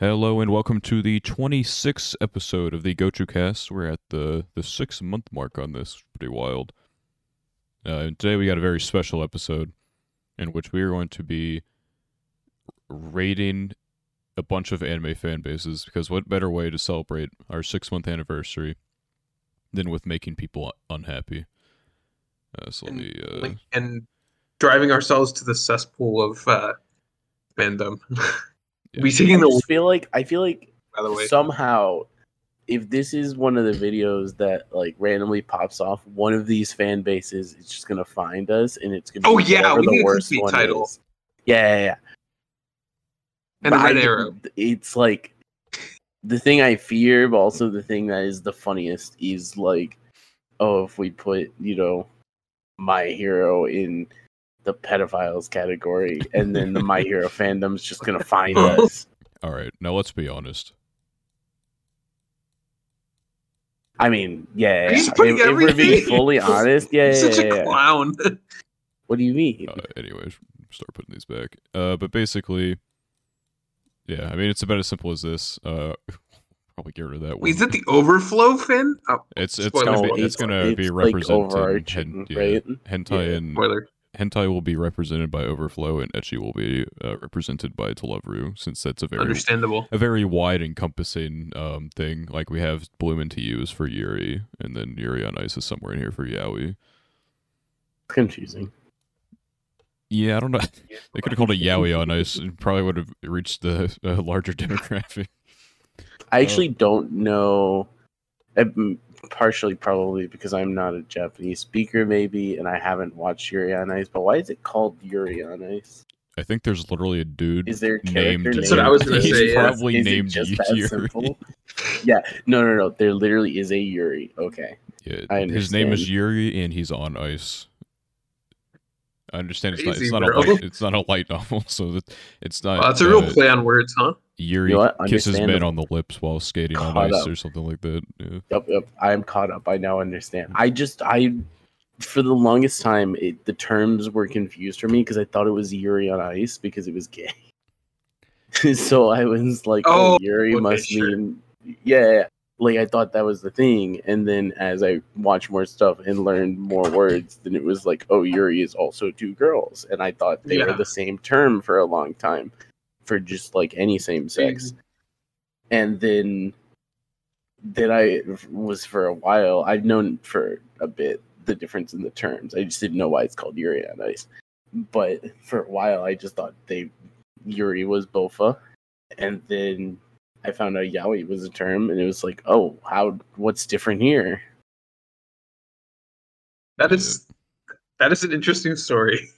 Hello and welcome to the 26th episode of the Gochu Cast. We're at the the six month mark on this. Pretty wild. Uh, and today we got a very special episode in which we are going to be rating a bunch of anime fan bases because what better way to celebrate our six month anniversary than with making people unhappy? Uh, so And, me. Uh, and driving ourselves to the cesspool of uh, fandom. Yeah. We I taking the just feel like I feel like by the way. somehow if this is one of the videos that like randomly pops off, one of these fan bases is just gonna find us and it's gonna Oh, be yeah, whatever we the need worst clickbait one title. is. Yeah, yeah, yeah. and a But I red think arrow. It's like the thing I fear, but also the thing that is the funniest is like, oh, if we put, you know, my hero in the pedophiles category, and then the My Hero fandom's just gonna find us. all right, now let's be honest. I mean, yeah, He's putting If, if we're being fully honest, yeah, yeah, Such yeah, a yeah. clown. What do you mean? uh, anyways, start putting these back. Uh, but basically, yeah, I mean it's about as simple as this. Uh, probably get rid of that. Wait, is it the overflow fin? Oh, It's it's spoiler. gonna be No, it's, it's- gonna be it's, like, represented. overarching, hen- yeah, right? hentai Yeah. and spoiler. Hentai will be represented by Overflow, and Ecchi will be uh, represented by To Love Ru, since that's a very Understandable. a very wide encompassing um thing. Like we have Bloom Into You for Yuri, and then Yuri on Ice is somewhere in here for Yaoi. It's confusing. Yeah, I don't know. They could have called it Yaoi on Ice, and probably would have reached the uh, larger demographic. I actually don't know. um, Partially, probably because I'm not a Japanese speaker, maybe, and I haven't watched Yuri on Ice. But why is it called Yuri on Ice? I think there's literally a dude Is there a named. character That's what I was gonna He's say, yeah. probably Is it named just that Yuri. simple? yeah, no, no, no. There literally is a Yuri. Okay, Yeah, I his name is. Yuri, and he's on ice. I understand it's not. It's not a light. It's not a light novel, so that it's not. Wow, that's a real uh, play on words, huh? Yuri You know kisses men on the lips while skating on ice up. or something like that. Yeah. yep, yep. I'm caught up. I now understand. I just, I, for the longest time, it, the terms were confused for me because I thought it was Yuri on Ice because it was gay. so I was like, oh, Oh, Yuri okay, must sure. mean, yeah. Like I thought that was the thing, and then as I watched more stuff and learned more words, then it was like, oh, Yuri is also two girls, and I thought they were the same term for a long time, for just like any same sex. Mm-hmm. And then, then I was for a while. I've known for a bit the difference in the terms. I just didn't know why it's called Yuri on Ice. But for a while, I just thought they Yuri was Bofa, and then I found out Yaoi was a term, and it was like, oh, how? What's different here? That is that is an interesting story.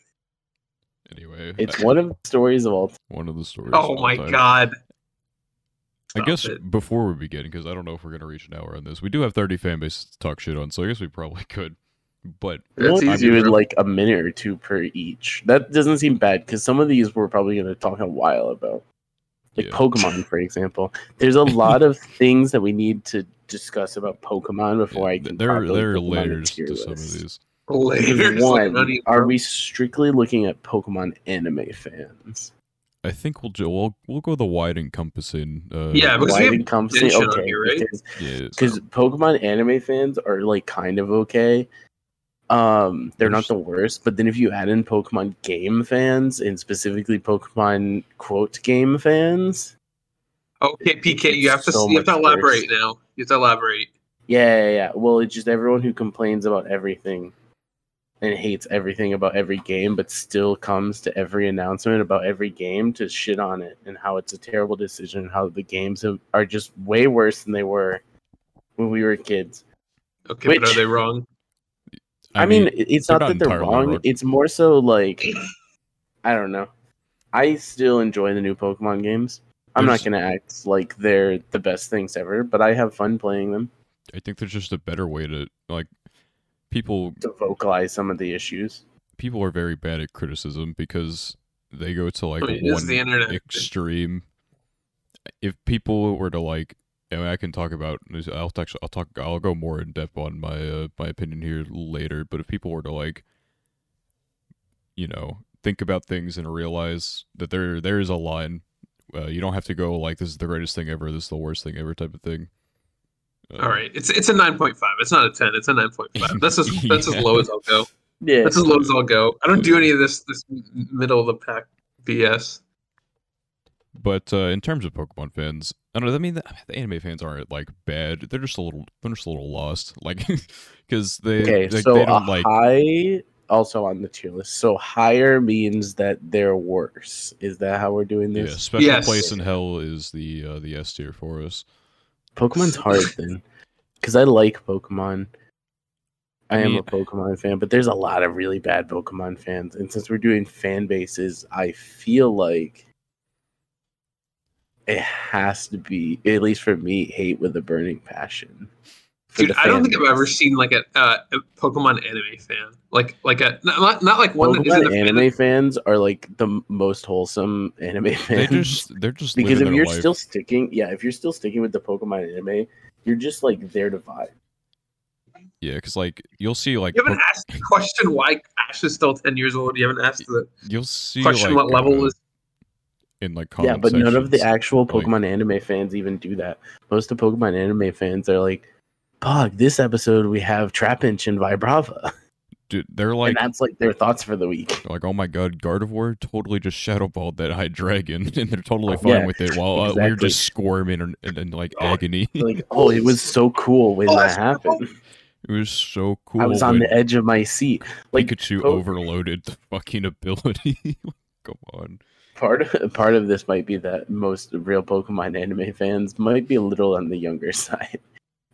Anyway, It's I- one of the stories of all. time. one of the stories. Oh of all my time. god. I guess it. before we begin, because I don't know if we're gonna reach an hour on this, we do have 30 fan bases to talk shit on, so I guess we probably could. But We'll That's easy, do it bro. like a minute or two per each. That doesn't seem bad because some of these we're probably going to talk a while about. Like Yeah. Pokemon, for example. There's a lot of things that we need to discuss about Pokemon before I yeah, can. there populate there are layers tier to some of these. Layers Because like one, are we strictly looking at Pokemon anime fans? I think we'll ju- we'll we'll go the wide encompassing. Uh, Yeah, because Wide encompassing? Okay, here, right? because yeah. because Pokemon anime fans are like kind of okay. Um, they're not the worst, but then if you add in Pokemon game fans and specifically Pokemon quote game fans, Okay, PK, you have to So you have to elaborate worse. now. You have to elaborate. yeah, yeah, yeah. Well, it's just everyone who complains about everything and hates everything about every game, but still comes to every announcement about every game to shit on it and how it's a terrible decision, and how the games have, are just way worse than they were when we were kids. Okay, but are they wrong? I, mean, it- it's not, not that they're wrong. wrong. It's more so like I don't know. I still enjoy the new Pokemon games. I'm There's- not gonna act like they're the best things ever, but I have fun playing them I think there's just a better way to like people to vocalize some of the issues. people are very bad at criticism because they go to like I mean, one the internet. extreme. If people were to like, and I can talk about, I'll talk, I'll talk, I'll go more in depth on my uh, my opinion here later. But if people were to like, you know, think about things and realize that there there is a line uh, you don't have to go like this is the greatest thing ever, this is the worst thing ever type of thing. All right, it's it's a nine point five. It's not a ten. It's a nine point five. That's as that's as low as I'll go. Yeah. That's as low as I'll go. I don't do any of this this middle of the pack BS. But uh, in terms of Pokemon fans, I don't know. I mean, the, the anime fans aren't like bad. They're just a little. They're just a little lost. Like, because they Okay, like, so they don't like. high also on the tier list. So higher means that they're worse. Is that how we're doing this? Yeah, special Yes. place in hell is the uh, the S tier for us. Pokemon's hard then, because I like Pokemon. I, I am a Pokemon fan, but there's a lot of really bad Pokemon fans, and since we're doing fan bases, I feel like it has to be, at least for me, hate with a burning passion. For Dude, I don't think I've ever seen like a, uh, a Pokemon anime fan. Like like a not not like one that is in Pokemon the anime anime. fans are like the most wholesome anime fans. They fans. just they're just because if you're life. still sticking, yeah, if you're still sticking with the Pokemon anime, you're just like there to vibe. yeah, because like you'll see like You haven't Pok- asked the question why Ash is still ten years old. You haven't asked the you'll see question like, what level uh, is. in like yeah, comment but none of the sections, actual like- Pokemon anime fans even do that. Most of Pokemon anime fans are like, "Pog, this episode we have Trapinch and Vibrava," dude, they're like and that's like their thoughts for the week. like oh my god, Gardevoir totally just shadow balled that Hydreigon, and they're totally Oh, fine yeah, with it while uh, we're just squirming and, and, and, like Oh, agony. Like, oh, it was so cool when Oh, that happened. It was so cool. I was on the edge of my seat. Like Pikachu Po- overloaded the fucking ability. Come on. part of part of this might be that most real Pokemon anime fans might be a little on the younger side,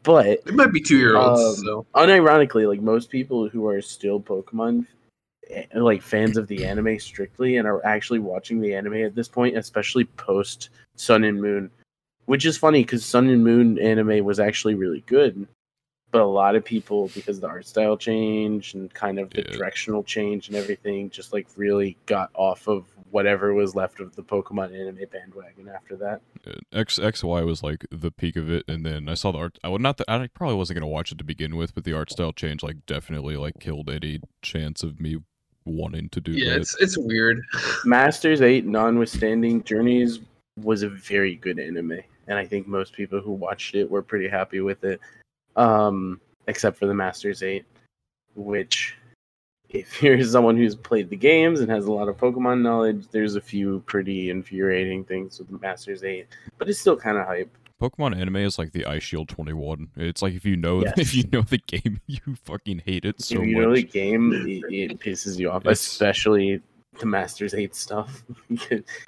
but It might be two year olds. Um, so unironically, like most people who are still Pokemon, eh, like fans of the anime strictly, and are actually watching the anime at this point, especially post Sun and Moon, which is funny because Sun and Moon anime was actually really good, but a lot of people because the art style change and kind of the Yeah. directional change and everything, just like really got off of whatever was left of the Pokemon anime bandwagon after that. Uh, X XY was like the peak of it, and then I saw the art. I would not. The, I probably wasn't gonna watch it to begin with, but the art style change like definitely like killed any chance of me wanting to do yeah, that. it's it's weird. Masters 8, notwithstanding, Journeys was a very good anime. And I think most people who watched it were pretty happy with it. Um, except for the Masters 8, which, if you're someone who's played the games and has a lot of Pokemon knowledge, there's a few pretty infuriating things with the Masters 8. But it's still kind of hype. Pokemon anime is like the Eyeshield 21. It's like if you know Yes. if you know the game, you fucking hate it so much. if you much. know the game, it, it pisses you off, It's- especially the Masters 8 stuff.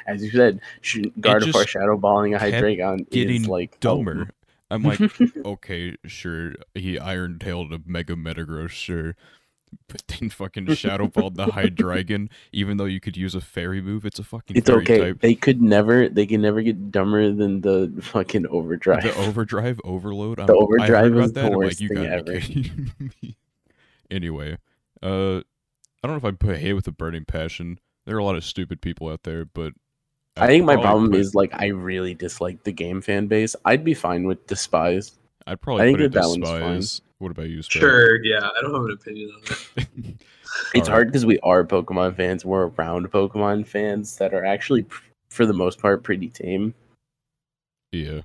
As you said, sh- Gardevoir just Shadow Balling a Hydreigon getting is like dumber. I'm like, okay, sure, he Iron Tailed a Mega Metagross, sure. But then fucking Shadow Balled the Hydreigon, even though you could use a fairy move, it's a fucking It's okay. type. They could never. They can never get dumber than the fucking overdrive. The overdrive overload. I'm, The overdrive that. the like, worst you thing ever. anyway, uh, I don't know if I put hate with a burning passion. There are a lot of stupid people out there, but I think my problem is like I really dislike the game fan base. I'd be fine with despise. I'd probably I think put it that that one's fine. despise. What about you, Spud? Sure, yeah, I don't have an opinion on that. It's Alright. hard because we are Pokemon fans. We're around Pokemon fans that are actually, for the most part, pretty tame. Yeah.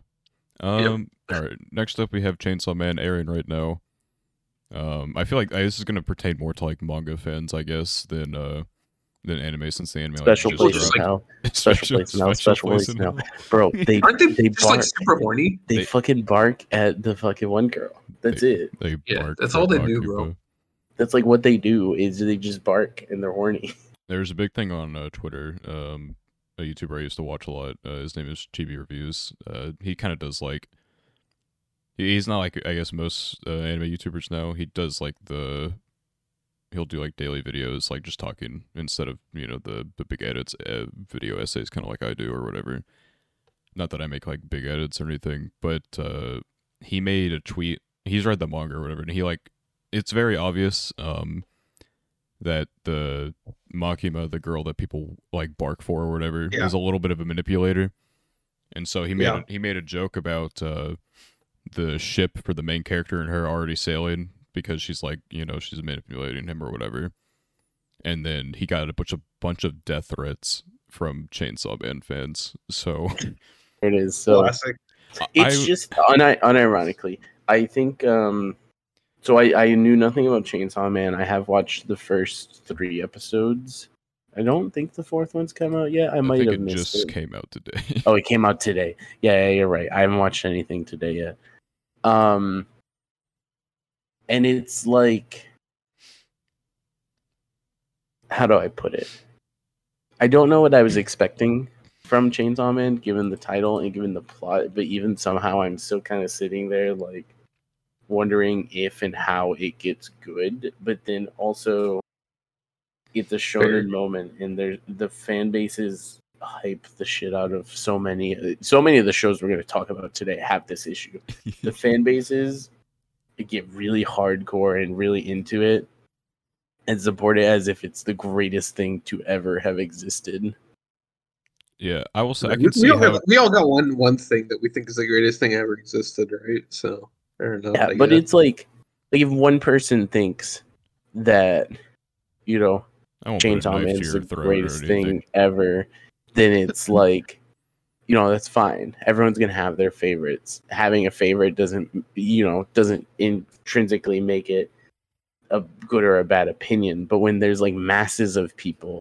Um. All right. Next up, we have Chainsaw Man airing right now. Um. I feel like uh, this is gonna pertain more to like manga fans, I guess, than uh than anime, since the anime like, Special just Well, place just dropped. now. Special place now. Special place now. Bro, they Aren't they, they just bark. like super horny? They, They- fucking bark at the fucking one girl. That's it. They Yeah, bark that's all they do, Bakuba. bro. That's like what they do. Is they just bark and they're horny. There's a big thing on uh, Twitter. Um, a YouTuber I used to watch a lot. Uh, his name is Chibi Reviews. Uh, he kind of does like. He's not like I guess most uh, anime YouTubers now. He does like the. He'll do like daily videos, like just talking instead of you know the the big edits, uh, video essays, kind of like I do or whatever. Not that I make like big edits or anything, but uh, he made a tweet. He's read the manga or whatever, and he like it's very obvious. Um, that the Makima, the girl that people like bark for or whatever, Yeah. is a little bit of a manipulator. And so he made Yeah. a, he made a joke about uh, the ship for the main character and her already sailing because she's like you know she's manipulating him or whatever. And then he got a bunch of bunch of death threats from Chainsaw Man fans. So It is so. Classic. It's I, just uni- unironically. I think um so I, I knew nothing about Chainsaw Man. I have watched the first three episodes. I don't think the fourth one's come out yet. I, I might think have it missed just it. came out today. Oh, it came out today. Yeah, yeah, you're right. I haven't watched anything today yet. Um and it's like how do I put it? I don't know what I was expecting from Chainsaw Man given the title and given the plot, but even somehow I'm still kind of sitting there like wondering if and how it gets good, but then also it's a shonen moment and there's the fan bases hype the shit out of so many so many of the shows we're going to talk about today have this issue the fan bases get really hardcore and really into it and support it as if it's the greatest thing to ever have existed yeah, I will say I we, can we see all how got, we all got one one thing that we think is the greatest thing ever existed, right? So fair enough. yeah I but it's like like if one person thinks that you know I won't put Chainsaw knife to Man's your the greatest thing ever, then it's like, you know, that's fine. Everyone's gonna have their favorites. Having a favorite doesn't, you know, doesn't intrinsically make it a good or a bad opinion. But when there's like masses of people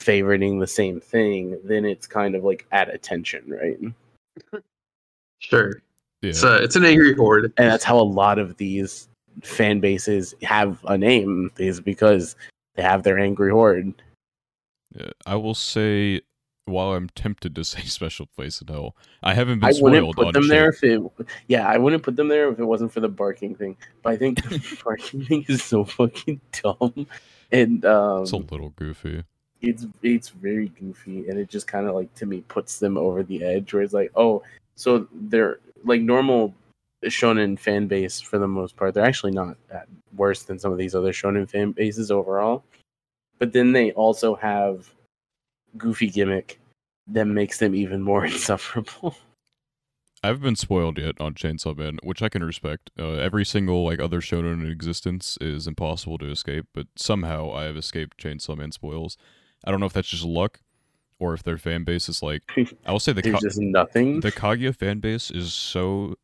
favoriting the same thing, then it's kind of like at attention, right? Sure. Yeah, It's it's an angry horde. And that's how a lot of these fan bases have a name is because they have their angry horde. yeah. I will say, while I'm tempted to say special place in hell, I haven't been I wouldn't spoiled put on them there if it. Yeah, I wouldn't put them there if it wasn't for the barking thing. But I think the barking thing is so fucking dumb, and um, It's a little goofy. it's it's very goofy, and it just kind of like to me puts them over the edge. Where it's like, oh, so they're like normal shonen fan base for the most part. They're actually not worse than some of these other shonen fan bases overall. But then they also have goofy gimmick that makes them even more insufferable. I haven't been spoiled yet on Chainsaw Man, which I can respect. Uh, every single like other shonen in existence is impossible to escape, but somehow I have escaped Chainsaw Man spoils. I don't know if that's just luck, or if their fan base is like. I will say the Ka- just nothing. the Kaguya fan base is so,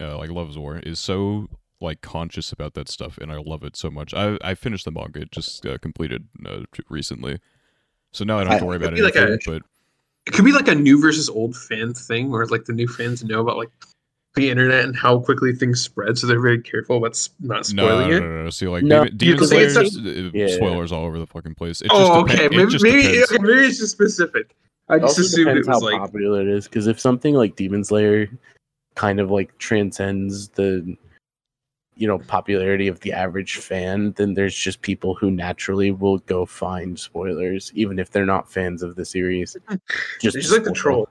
uh, like Love's War is so like conscious about that stuff, and I love it so much. I I finished the manga, it just uh, completed uh, recently, so now I don't have to worry it'd about it. like a- but It could be like a new versus old fan thing, where like the new fans know about like the internet and how quickly things spread, so they're very careful about s- not no, spoiling no, it. no, no, no. See, like No, Demon, Demon because it's Slayer's a- uh, Yeah. spoilers all over the fucking place. It oh, just okay. it Maybe just maybe, okay, maybe it's just specific. I It just also assumed it depends was how like popular it is. Because if something like Demon Slayer kind of like transcends the you know popularity of the average fan, then there's just people who naturally will go find spoilers, even if they're not fans of the series. Just, it's to like the troll.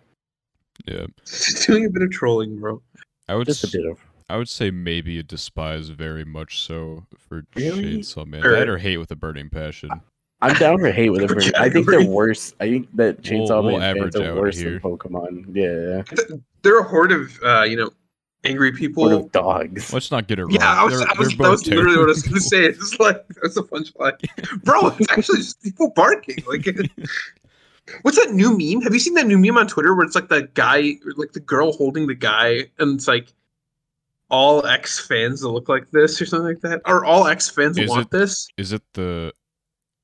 Yeah, Just doing a bit of trolling, bro. I would Just a s- bit of. I would say maybe a despise very much so for Really? Chainsaw Man. Sure. That or hate with a burning passion. I'm down for hate with a burning. I think they're worse. I think that We'll- Chainsaw we'll Man average fans are worse here. than Pokemon. Yeah, They're a horde of uh, you know angry people. sort of dogs. Let's not get it wrong. Yeah, I was, They're- I was, they're that was both literally what I was going to say. It's like that's a punchline, bro. It's actually just people barking. Like, what's that new meme? Have you seen that new meme on Twitter where it's like the guy, like the girl holding the guy, and it's like all X fans that look like this or something like that, or all X fans Is want it- this? Is it the?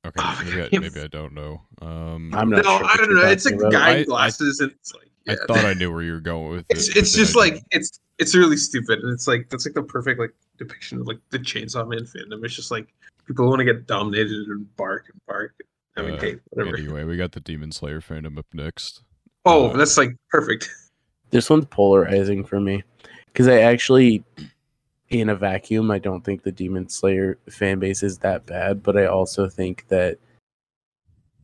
Okay, Oh, maybe I, maybe I don't know. Um, I'm No, not sure. I don't know. It's like talking a about. guy I- in glasses, and it's like I thought I knew where you were going with It's it. it's but then just like didn't. it's it's really stupid, and it's like that's like the perfect like depiction of like the Chainsaw Man fandom. It's just like people want to get dominated and bark and bark. I mean, Uh, hey, whatever. Anyway, we got the Demon Slayer fandom up next. Oh, uh, that's like perfect. This one's polarizing for me because I actually, in a vacuum, I don't think the Demon Slayer fan base is that bad, but I also think that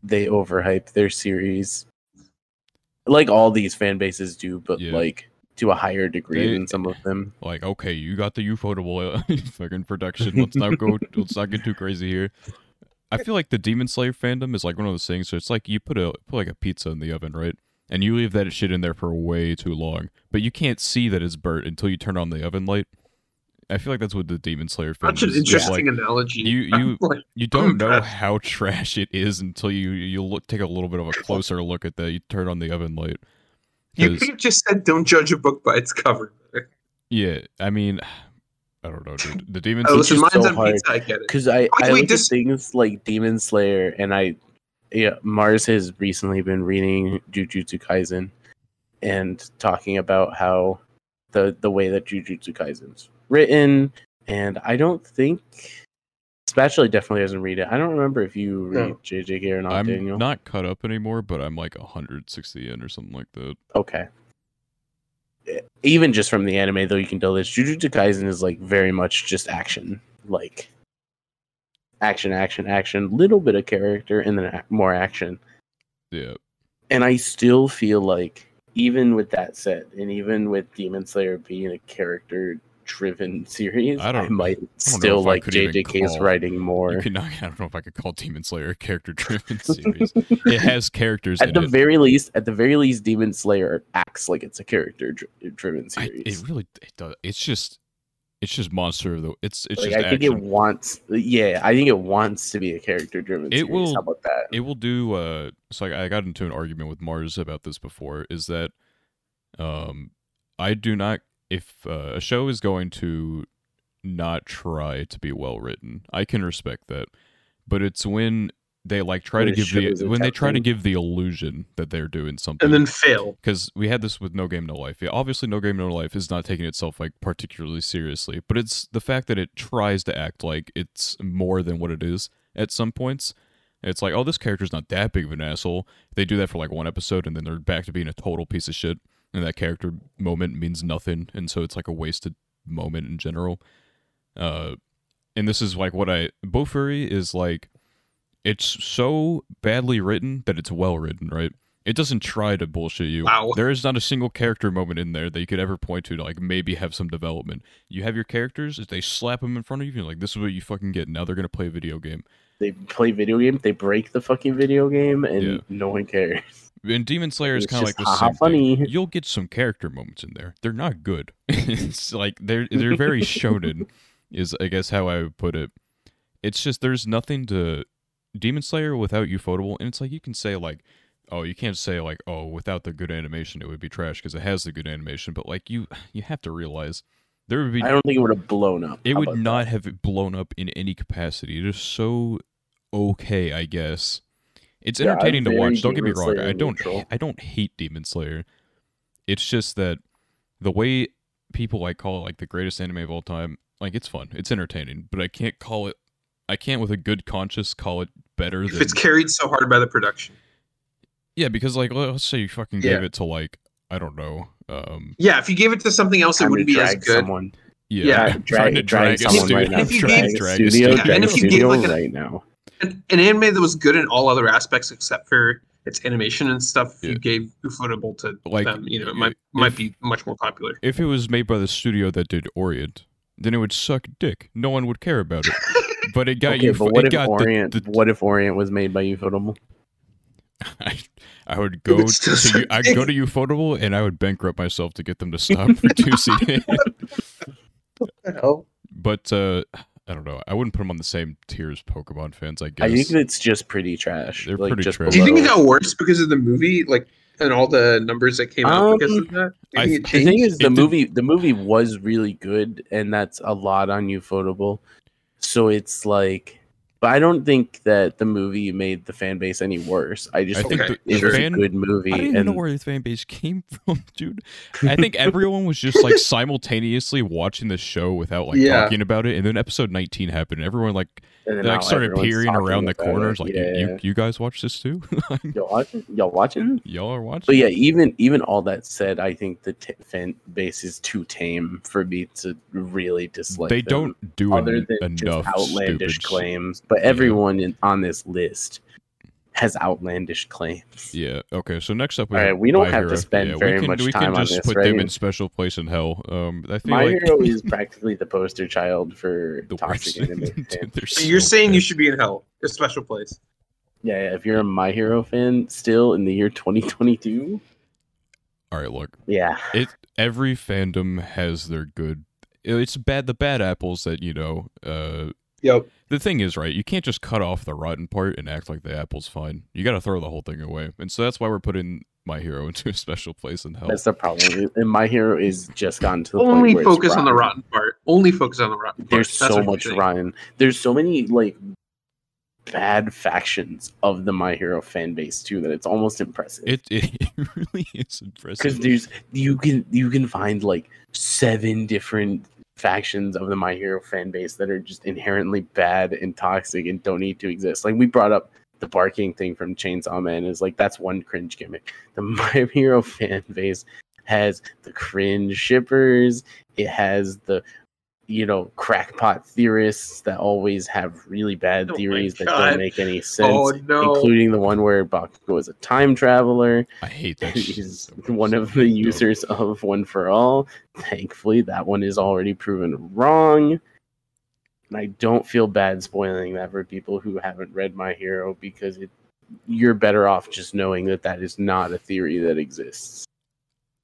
they overhype their series, like all these fan bases do, but Yeah. like to a higher degree They- than some of them. Like, okay, you got the ufotable fucking production. Let's not go. let's not get too crazy here. I feel like the Demon Slayer fandom is like one of those things. So it's like you put a put like a pizza in the oven, right? And you leave that shit in there for way too long, but you can't see that it's burnt until you turn on the oven light. I feel like that's what the Demon Slayer film Such an is. It's interesting like, analogy. you- you- Like, you don't know how trash it is until you you look take a little bit of a closer look at that. You turn on the oven light. You could have just said, "Don't judge a book by its cover." Yeah, I mean, I don't know, dude. The Demon Oh, Slayer. listen, just mine's so on hard. pizza. I get it. because I, Okay, I wait, look this- at things like Demon Slayer, and I, yeah, Mars has recently been reading Jujutsu Kaisen, and talking about how the the way that Jujutsu Kaisen's written, and I don't think Spatula definitely doesn't read it. I don't remember if you read No. JJK or not, I'm Daniel. not cut up anymore, but I'm like 160 in or something like that. Okay. Even just from the anime, though, you can tell this Jujutsu Kaisen is like very much just action, like action, action, action, little bit of character, and then more action. Yeah, And I still feel like, even with that said, and even with Demon Slayer being a character-driven series, I I, don't- might know still I like JJK's call- writing more. I don't know if I could call Demon Slayer a character-driven series. it has characters At in the it. very least, at the very least, Demon Slayer acts like it's a character-driven I, series. it really it does. It's just it's just monster of the. It's it's like, just I think action. it wants, yeah, I think it wants to be a character driven. It will- How about that? it will do uh so I, I got into an argument with mars about this before is that um i do not if uh, a show is going to not try to be well written i can respect that but it's when they like try When to give the when they try to give the illusion that they're doing something and then fail. because we had this with No Game No Life. Yeah, obviously, No Game No Life is not taking itself like particularly seriously, but it's the fact that it tries to act like it's more than what it is at some points. It's like, oh, this character's not that big of an asshole. They do that for like one episode, and then they're back to being a total piece of shit, and that character moment means nothing, and so it's like a wasted moment in general. Uh, and this is like what I Bofuri is like. It's so badly written that it's well written, right? It doesn't try to bullshit you. Wow. There is not a single character moment in there that you could ever point to to like maybe have some development. You have your characters, they slap them in front of you, you're like, this is what you fucking get. Now they're gonna play a video game. They play video game, they break the fucking video game, and Yeah. no one cares. And Demon Slayer is kind of like the same funny. thing. You'll get some character moments in there. They're not good. it's like they're they're very shonen, is I guess how I would put it. It's just there's nothing to Demon Slayer without Ufotable, and it's like you can say like, oh, you can't say like, oh, without the good animation it would be trash because it has the good animation, but like you you have to realize there would be I don't think it would have blown up. it would not that? have blown up in any capacity. It is so okay, I guess. It's Yeah, entertaining to watch. Don't get me wrong. Slayer I don't neutral. I don't hate Demon Slayer. It's just that the way people like call it like the greatest anime of all time, like it's fun. It's entertaining, but I can't call it I can't with a good conscience call it better If than it's carried so hard by the production. Yeah, because like let's say you fucking Yeah. gave it to like I don't know. Um Yeah, if you gave it to something else, it wouldn't be as good. Someone. yeah, Yeah, trying to drag, drag someone studio, right now. If you drag, gave- drag a studio, studio. Yeah, drag and if you gave, studio like, a- right now. An, an anime that was good in all other aspects except for its animation and stuff. If Yeah. you gave Ufotable to Like, them, you know, it if- might might be much more popular. if it was made by the studio that did Orient, then it would suck dick. No one would care about it. But it got okay, you. but what it if got the- Orient? the- what if Orient was made by Ufotable? I, I would go It's to still you, I'd go to Ufotable and I would bankrupt myself to get them to stop producing it. But uh, I don't know. I wouldn't put them on the same tier as Pokemon fans. I guess. I think it's just pretty trash. They're like, pretty just trash. Do you think it got worse because of the movie, like, and all the numbers that came out because Um, of that? Do I- think it The thing changed? is, the It did- movie the movie was really good, and that's a lot on Ufotable. So it's like, but I don't think that the movie made the fan base any worse. I just I think Okay, the, it was fan. a good movie, I don't even and know where the fan base came from, dude. I think everyone was just like simultaneously watching the show without like Yeah. talking about it, and then episode 19 happened. And everyone like and like started peering around the corners, like yeah. you, you guys watch this too? Y'all watching? Y'all watching? Y'all are watching. But yeah, even even all that said, I think the t- fan base is too tame for me to really dislike. they don't do other en- than just enough outlandish claims. But everyone in, on this list has outlandish claims. Yeah. Okay. So next up, we All have right, we don't My have to Hero. spend yeah, we very can, much we time can on just this, put them in special place in hell. Um, I feel My like Hero is practically the poster child for the toxic worst. anime. Dude, So you're so saying you should be in hell, a special place. Yeah, yeah, if you're a My Hero fan still in the year 2022, All right. Look, yeah, it every fandom has their good it's bad. The bad apples that you know. Uh, Yep. the thing is, right? You can't just cut off the rotten part and act like the apple's fine. You got to throw the whole thing away, and so that's why we're putting my hero into a special place in hell. That's the problem. And my hero is just gotten to the Only point where it's focus on the rotten. rotten part. Only focus on the rotten part. There's That's so much rotten. There's so many like bad factions of the My Hero fan base too that it's almost impressive. It it really is impressive. because there's you can you can find like seven different factions of the My Hero fan base that are just inherently bad and toxic and don't need to exist. Like we brought up the barking thing from Chainsaw Man is like that's one cringe gimmick. The My Hero fan base has the cringe shippers. It has the you know crackpot theorists that always have really bad Oh theories that don't make any oh, sense Oh no. including the one where Bakugo is a time traveler. I hate that. He's one of the dumb. users of One for All. Thankfully, that one is already proven wrong. And I don't feel bad spoiling that for people who haven't read My Hero because it, you're better off just knowing that that is not a theory that exists.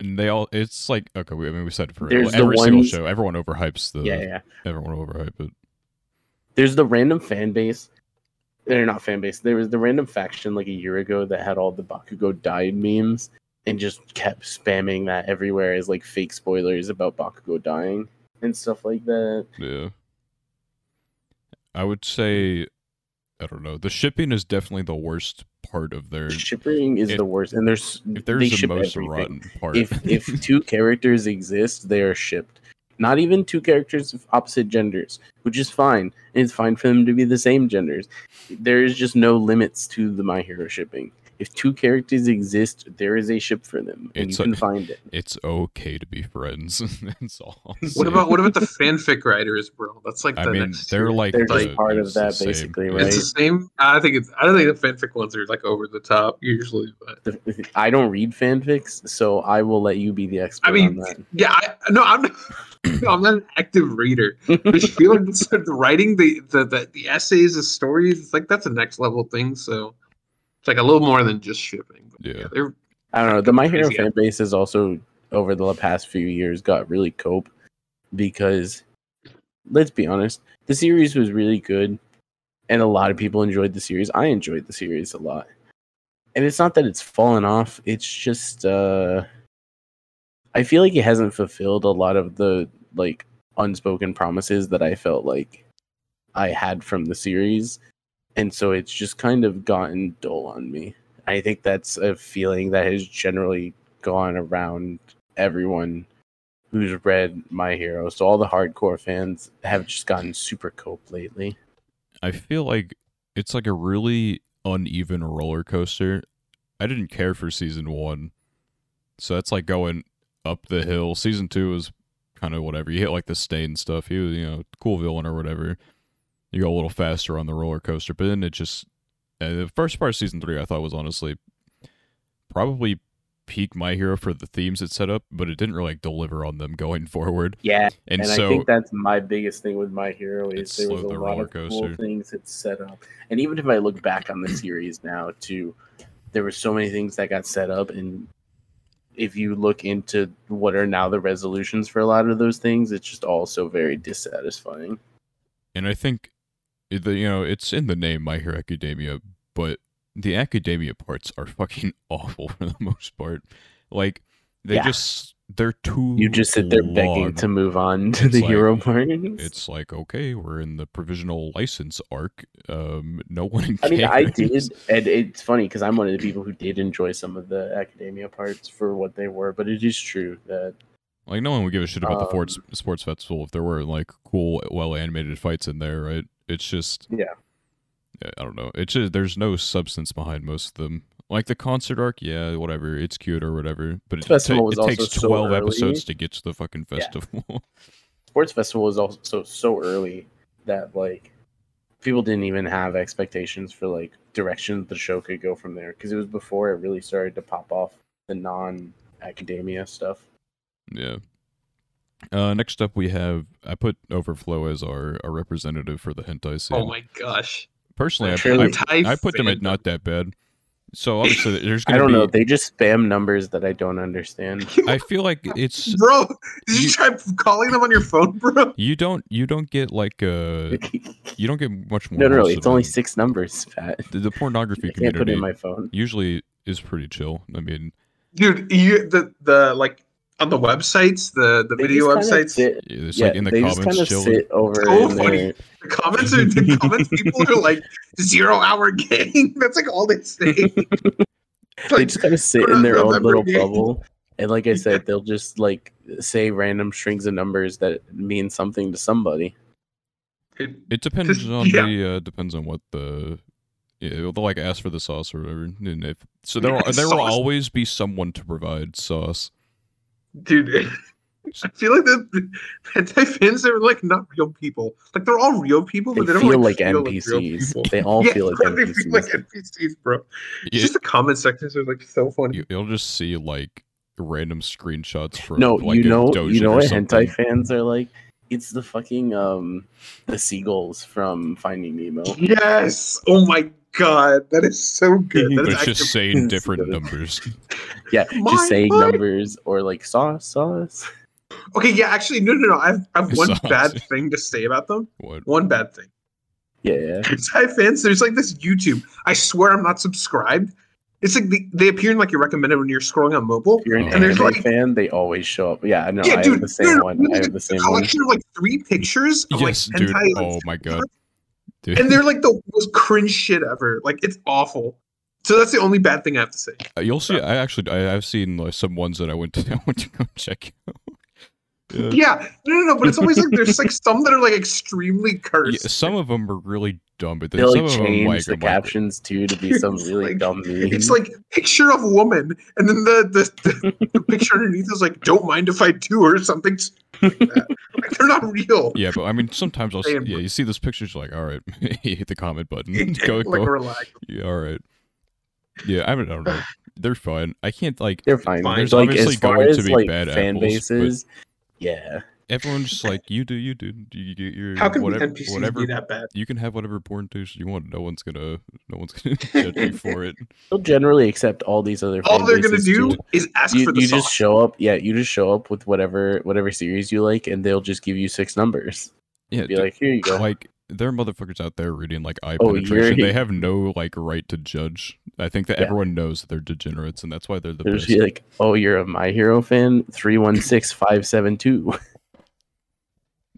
And they all. It's like okay. We, I mean, we said it for There's the every single ones- show. Everyone overhypes the. yeah, yeah. Everyone overhype it. There's the random fan base. They're not fan base. There was the random faction like a year ago that had all the Bakugo died memes and just kept spamming that everywhere as like fake spoilers about Bakugo dying and stuff like that. Yeah. I would say, I don't know. The shipping is definitely the worst part of their. Shipping is It- the worst, and there's If there's they the ship most everything. rotten part, If if two characters exist, they are shipped. Not even two characters of opposite genders, which is fine. And it's fine for them to be the same genders. There is just no limits to the My Hero shipping. If two characters exist, there is a ship for them, and It's you a- can find it. it's okay to be friends. That's all. What about what about the fanfic writers, bro? That's like the I mean, next. they're tier. like They're the- just part of that, basically, Yeah. right? It's the same. I think it's. I don't think the fanfic ones are like over the top usually, but The- I don't read fanfics, so I will let you be the expert I mean, on that. yeah. I, no, I'm. Not, no, I'm not an active reader. I feel like the, the writing, the, the the the essays, the stories. It's like that's a next level thing. So it's like a little more than just shipping. But Yeah. they're I don't know. The My Hero Crazy. fan base has also over the past few years got really cope because let's be honest, the series was really good and a lot of people enjoyed the series. I enjoyed the series a lot. And it's not that it's fallen off, it's just uh I feel like it hasn't fulfilled a lot of the like unspoken promises that I felt like I had from the series. And so it's just kind of gotten dull on me. I think that's a feeling that has generally gone around everyone who's read My Hero. So all the hardcore fans have just gotten super cope lately. I feel like it's like a really uneven roller coaster. I didn't care for season one, so that's like going up the hill. Season two was kind of whatever. You hit like the stain stuff. He was, you know, cool villain or whatever. You go a little faster on the roller coaster, but then it just uh, the first part of season three I thought was honestly probably peak My Hero for the themes it set up, but it didn't really like, deliver on them going forward. Yeah, And, and, so I think that's my biggest thing with My Hero is there was a slowed the lot roller of cool coaster. things it set up. And even if I look back on the series now, too, there were so many things that got set up and if you look into what are now the resolutions for a lot of those things, it's just all so very dissatisfying. and I think the you know it's in the name My Hero Academia, but the academia parts are fucking awful for the most part. Like they Yeah. just they're too. You just sit there begging to move on to It's the like- hero parts. It's like okay, we're in the provisional license arc. Um, no one. I mean, I did, and it's funny because I'm one of the people who did enjoy some of the academia parts for what they were. But it is true that Like no one would give a shit about the sports Um, sports festival if there were like cool, well animated fights in there, right? It's just Yeah. Yeah, I don't know. It's just there's no substance behind most of them. Like the concert arc, yeah, whatever. It's cute or whatever, but it, ta- it takes also so twelve episodes to get to the fucking Yeah. festival. sports festival was also so early that like people didn't even have expectations for like direction the show could go from there because it was before it really started to pop off the non academia stuff. yeah. Uh, next up, we have I put Overflow as our, our representative for the hentai scene. oh my gosh. Personally, I, Truly. I, I put them at not that bad. So obviously, there's I gonna don't be. know. They just spam numbers that I don't understand. I feel like it's Bro, did you You- try calling them on your phone, bro? you don't you don't get like uh you don't get much more. no, no, no. It's only six numbers, Pat. the, the pornography I can't put community it in my phone. usually is pretty chill. I mean, Dude, you the the like on the websites, the the They video websites, sit- it's yeah, like in the they just comments kind of chilling. sit over So in funny. there. the comments are the comments people are like zero hour gang. That's like all they say. It's They like, just kind of sit in their own little gang. bubble. And like I said, they'll just like say random strings of numbers that mean something to somebody. it- It depends Just- on yeah. the uh, depends on what the yeah, they'll like ask for the sauce or whatever. And if so, there Yeah, will, there will always be someone to provide sauce. Dude. I feel like the hentai fans are like not real people. Like they're all real people, They but they don't feel like, like feel real NPCs. people. they all yeah, feel like bro, they NPCs. feel like NPCs, bro. It's Yeah, just the comment sections are like so funny. you, you'll just see like random screenshots from no, like, you know, you know what something. hentai fans are like? It's the fucking um, the seagulls from Finding Nemo. Yes. Oh my god, that is so good. That But is it's just saying different good. numbers. Yeah, My just saying God. numbers or like sauce, sauce. okay. Yeah, actually, no, no, no. I've I've one Sauce. bad thing to say about them. What? One bad thing. Yeah, yeah. Hi fans, there's like this YouTube. I swear I'm not subscribed. It's like they, they appear in like your recommended when you're scrolling on mobile. If you're an oh. And there's, like- fan, they always show up. Yeah, I know. Yeah, I dude, have the same no, no, one. no, I have the a same one. collection of like three pictures of Yes, like dude. hentai, Oh my god. Dude. and they're like the most cringe shit ever. Like it's awful. So that's the only bad thing I have to say. Uh, You'll see. I actually, I, I've seen like, some ones that I went to. I went to go check out. Yeah. Yeah, no, no, no. But it's always like there's like some that are like extremely Yeah, cursed. some of them are really dumb, but then They some like of them change like, the I'm like, captions too to be some really like- dumb meme. It's like picture of woman, and then the the, the, the picture underneath is like, "Don't mind if I do" or something like that. Like, they're not real. Yeah, but I mean, sometimes I'll s- Saying- yeah, you see those pictures, you're like, all right, you hit the comment button, Yeah, go, like go, relax. yeah, all right, yeah, I, mean, I don't know, they're fine. I can't like They're fine. Fine. There's like obviously as far going as to be like bad fan apples, but- bases, yeah. Everyone's just like, you do, you do, you, get you're How can whatever, NPCs whatever. be that bad? You can have whatever porn taste you want. No one's gonna, no one's gonna judge you for it. They'll generally accept all these other. All they're gonna do too. is ask You, for the you sauce. just show up. Yeah, you just show up with whatever whatever series you like, and they'll just give you six numbers. Yeah, Be dude, like, here you go. like there are motherfuckers out there reading like eye Oh, penetration. you're- They have no like right to judge. I think that Yeah. everyone knows that they're degenerates, and that's why they're the they're best. just be like, oh, you're a My Hero fan. Three one six five seven two,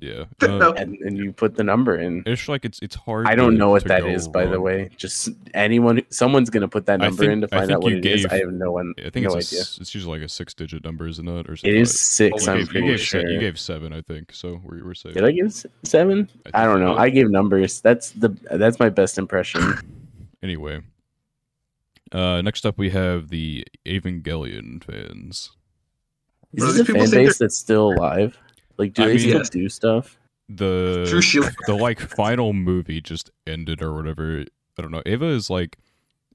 yeah, uh, and and you put the number in. it's like it's it's hard. I don't to- know what that is, that go is, by the way. Just anyone, someone's gonna put that number think- in to find out what you it is. gave- I have no one, I think no it's idea. s it's usually like a six digit number, isn't it? Or It something is like- six. You I'm gave, you, pretty gave, se- sure. you gave seven, I think. So we were saying. Did I give seven? I don't know. I gave numbers. That's the that's my best impression. Anyway, uh, next up we have the Evangelion fans. Is this a fan base that's still alive? Like, do I they mean- still Yes. do stuff? The the like final movie just ended or whatever. I don't know. Eva is like.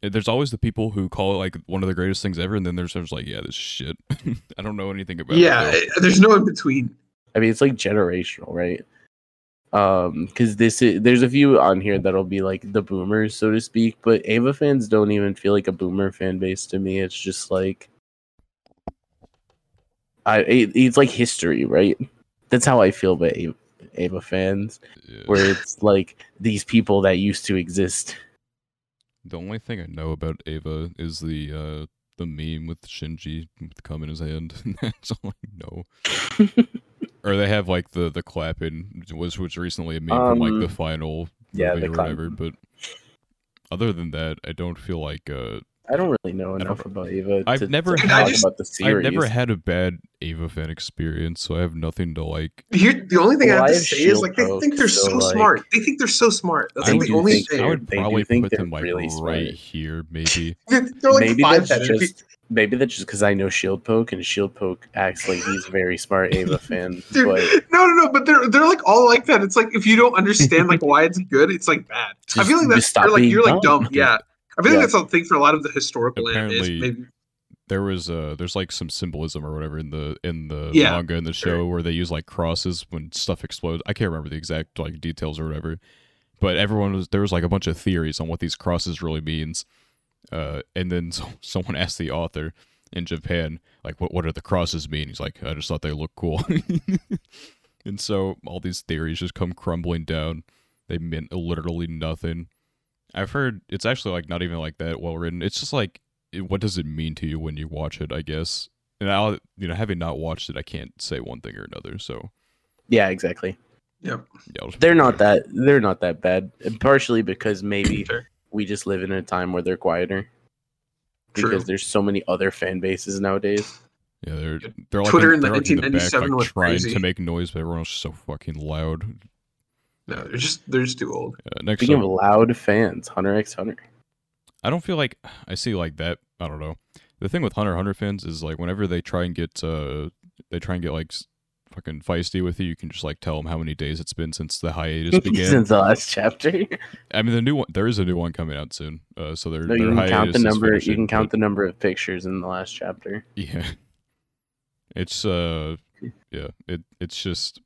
There's always the people who call it like one of the greatest things ever, and then there's there's like, yeah, this shit. I don't know anything about Yeah, it. there's no in between. I mean, it's like generational, right? Um, because this is, there's a few on here that'll be like the boomers, so to speak. But Eva fans don't even feel like a boomer fan base to me. It's just like, I it, it's like history, right? That's how I feel about Eva, Eva fans, Yeah. where it's like these people that used to exist. The only thing I know about Eva is the uh the meme with Shinji with the cum in his hand. That's all I know. or they have like the the clapping was was recently a meme from like Um, the final yeah, the or whatever. But other than that, I don't feel like uh I don't really know enough know. about Eva. I've to, never to had- talk just- about the series. I've never had a bad Eva fan experience, so I have nothing to like. Here, the only thing Well, I I have to have say is like they think they're so so, like- smart. They think they're so smart. That's I like the only think think thing. I would probably think put them like really right smart. here, maybe. They're like maybe five that's just maybe that's just because I know Shield Poke and Shield Poke acts like he's a very smart Eva fan. Dude, but no, no, no, but they're they're like all like that. It's like if you don't understand like why it's good, it's like bad. I feel like just that's stop or, like you're like dumb. dumb. Yeah, I feel Yeah. like that's something for a lot of the historical Apparently-. Maybe there was uh there's like some symbolism or whatever in the in the Yeah, manga and the show where they use like crosses when stuff explodes. I can't remember the exact like details or whatever. But everyone was there was like a bunch of theories on what these crosses really means. Uh, and then so, someone asked the author in Japan, like, what what do the crosses mean? He's like, I just thought they looked cool. and so all these theories just come crumbling down. They meant literally nothing. I've heard it's actually like not even like that well written. It's just like, what does it mean to you when you watch it? I guess. And I'll, you know, having not watched it, I can't say one thing or another. So Yeah, exactly. yeah, They're not that they're not that bad. Partially because maybe Fair. we just live in a time where they're quieter. True. Because there's so many other fan bases nowadays. Yeah, they're they're like Twitter in, in the they're like in the back, 1997 like was trying crazy. to make noise, but everyone's so fucking loud. No, they're just they're just too old. Uh, next Speaking up, of loud fans, Hunter x Hunter. I don't feel like I see like that. I don't know. The thing with Hunter x Hunter fans is like whenever they try and get uh they try and get like fucking feisty with you, you can just like tell them how many days it's been since the hiatus began. Since the last chapter. I mean, the new one there is a new one coming out soon. Uh, so they're No, you their can count the number. You can count but- the number of pictures in the last chapter. Yeah. It's uh yeah, it it's just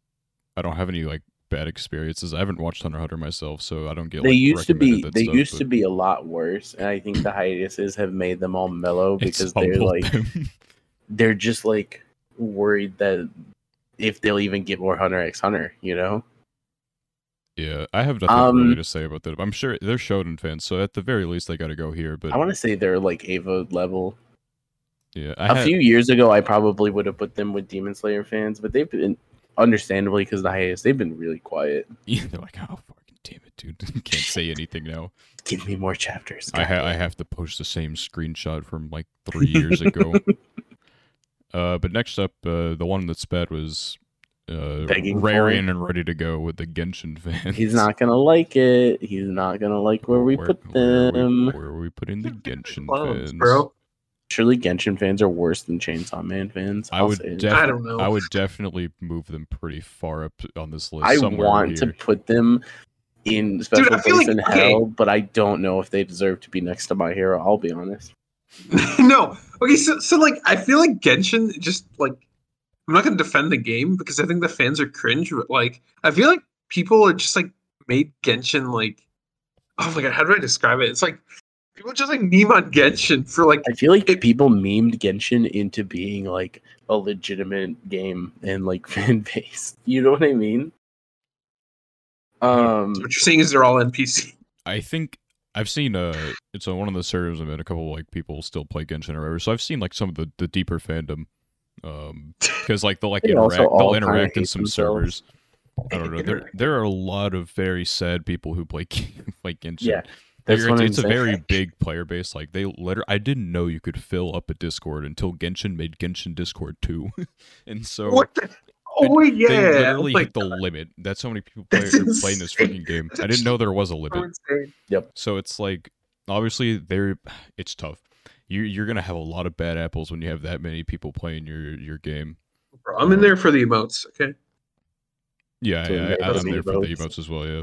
I don't have any like bad experiences. I haven't watched Hunter Hunter myself, so I don't get They like, used to be. They stuff, used but to be a lot worse, and I think the hiatuses have made them all mellow because they're like they're just like worried that if they'll even get more Hunter x Hunter, you know. yeah, I have nothing Um, really to say about that. I'm sure they're Shonen fans, so at the very least they got to go here, but I want to say they're like Eva level. yeah, I A had, few years ago, I probably would have put them with Demon Slayer fans, but they've been understandably because the hiatus, they've been really quiet. yeah, they're like, "Oh, fucking damn it, dude. Can't say anything now." Give me more chapters. I ha- I have to post the same screenshot from like 3 years ago. Uh, but next up, uh, the one that's bad was uh, Begging raring and ready to go with the Genshin fans. He's not gonna like it. He's not gonna like where we put where are we- them. Where are we putting the Genshin Clones, fans, bro. Surely Genshin fans are worse than Chainsaw Man fans. I I'll would def- I don't know. I would definitely move them pretty far up on this list. I somewhere want to put them in special I feel place like- in okay. hell, but I don't know if they deserve to be next to My Hero. I'll be honest. no. Okay, so so like I feel like Genshin just like I'm not gonna defend the game because I think the fans are cringe, but like I feel like people are just like made Genshin like oh my god, how do I describe it? It's like people just like meme on Genshin for like I feel like It- people memed Genshin into being like a legitimate game and like fan base. You know what I mean? Um, what you're saying is they're all NPC. I think I've seen uh it's on one of the servers I'm in a couple like people still play Genshin or whatever. So I've seen like some of the, the deeper fandom. Um because like they'll like They interact they'll interact in some themselves. servers. I don't know. There there are a lot of very sad people who play like Genshin. Yeah, Like, that's it's, what I'm it's a saying. very big player base. Like they literally, I didn't know you could fill up a Discord until Genshin made Genshin Discord two, and so what the Oh wait, yeah. they oh literally my hit the God, limit. That's how many people play, are playing this insane. fucking game. I didn't know there was a so limit. insane. So it's like obviously they're it's tough. You you're gonna have a lot of bad apples when you have that many people playing your your game. Bro, I'm in there for the emotes, okay? Yeah, So yeah, they I, I'm the there for the emotes. emotes as well. Yeah,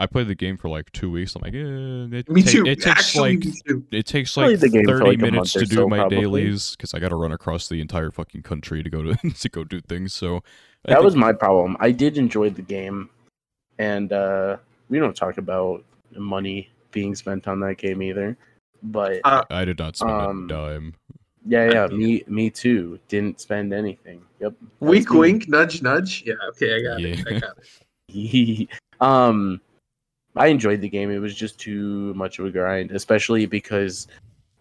I played the game for like two weeks. I'm like, eh, it, Me ta- too. It takes Actually, like me too. it takes like the game for, thirty like, minutes to do so, my probably. dailies because I got to run across the entire fucking country to go to to go do things. So I that think- was my problem. I did enjoy the game, and uh, we don't talk about money being spent on that game either. But Uh, I did not spend um, a dime. yeah, yeah, yeah. me, me too. Didn't spend anything. Yep. that's Wink wink, nudge nudge. Yeah, okay, I got it. Yeah. I got it. um, I enjoyed the game. It was just too much of a grind, especially because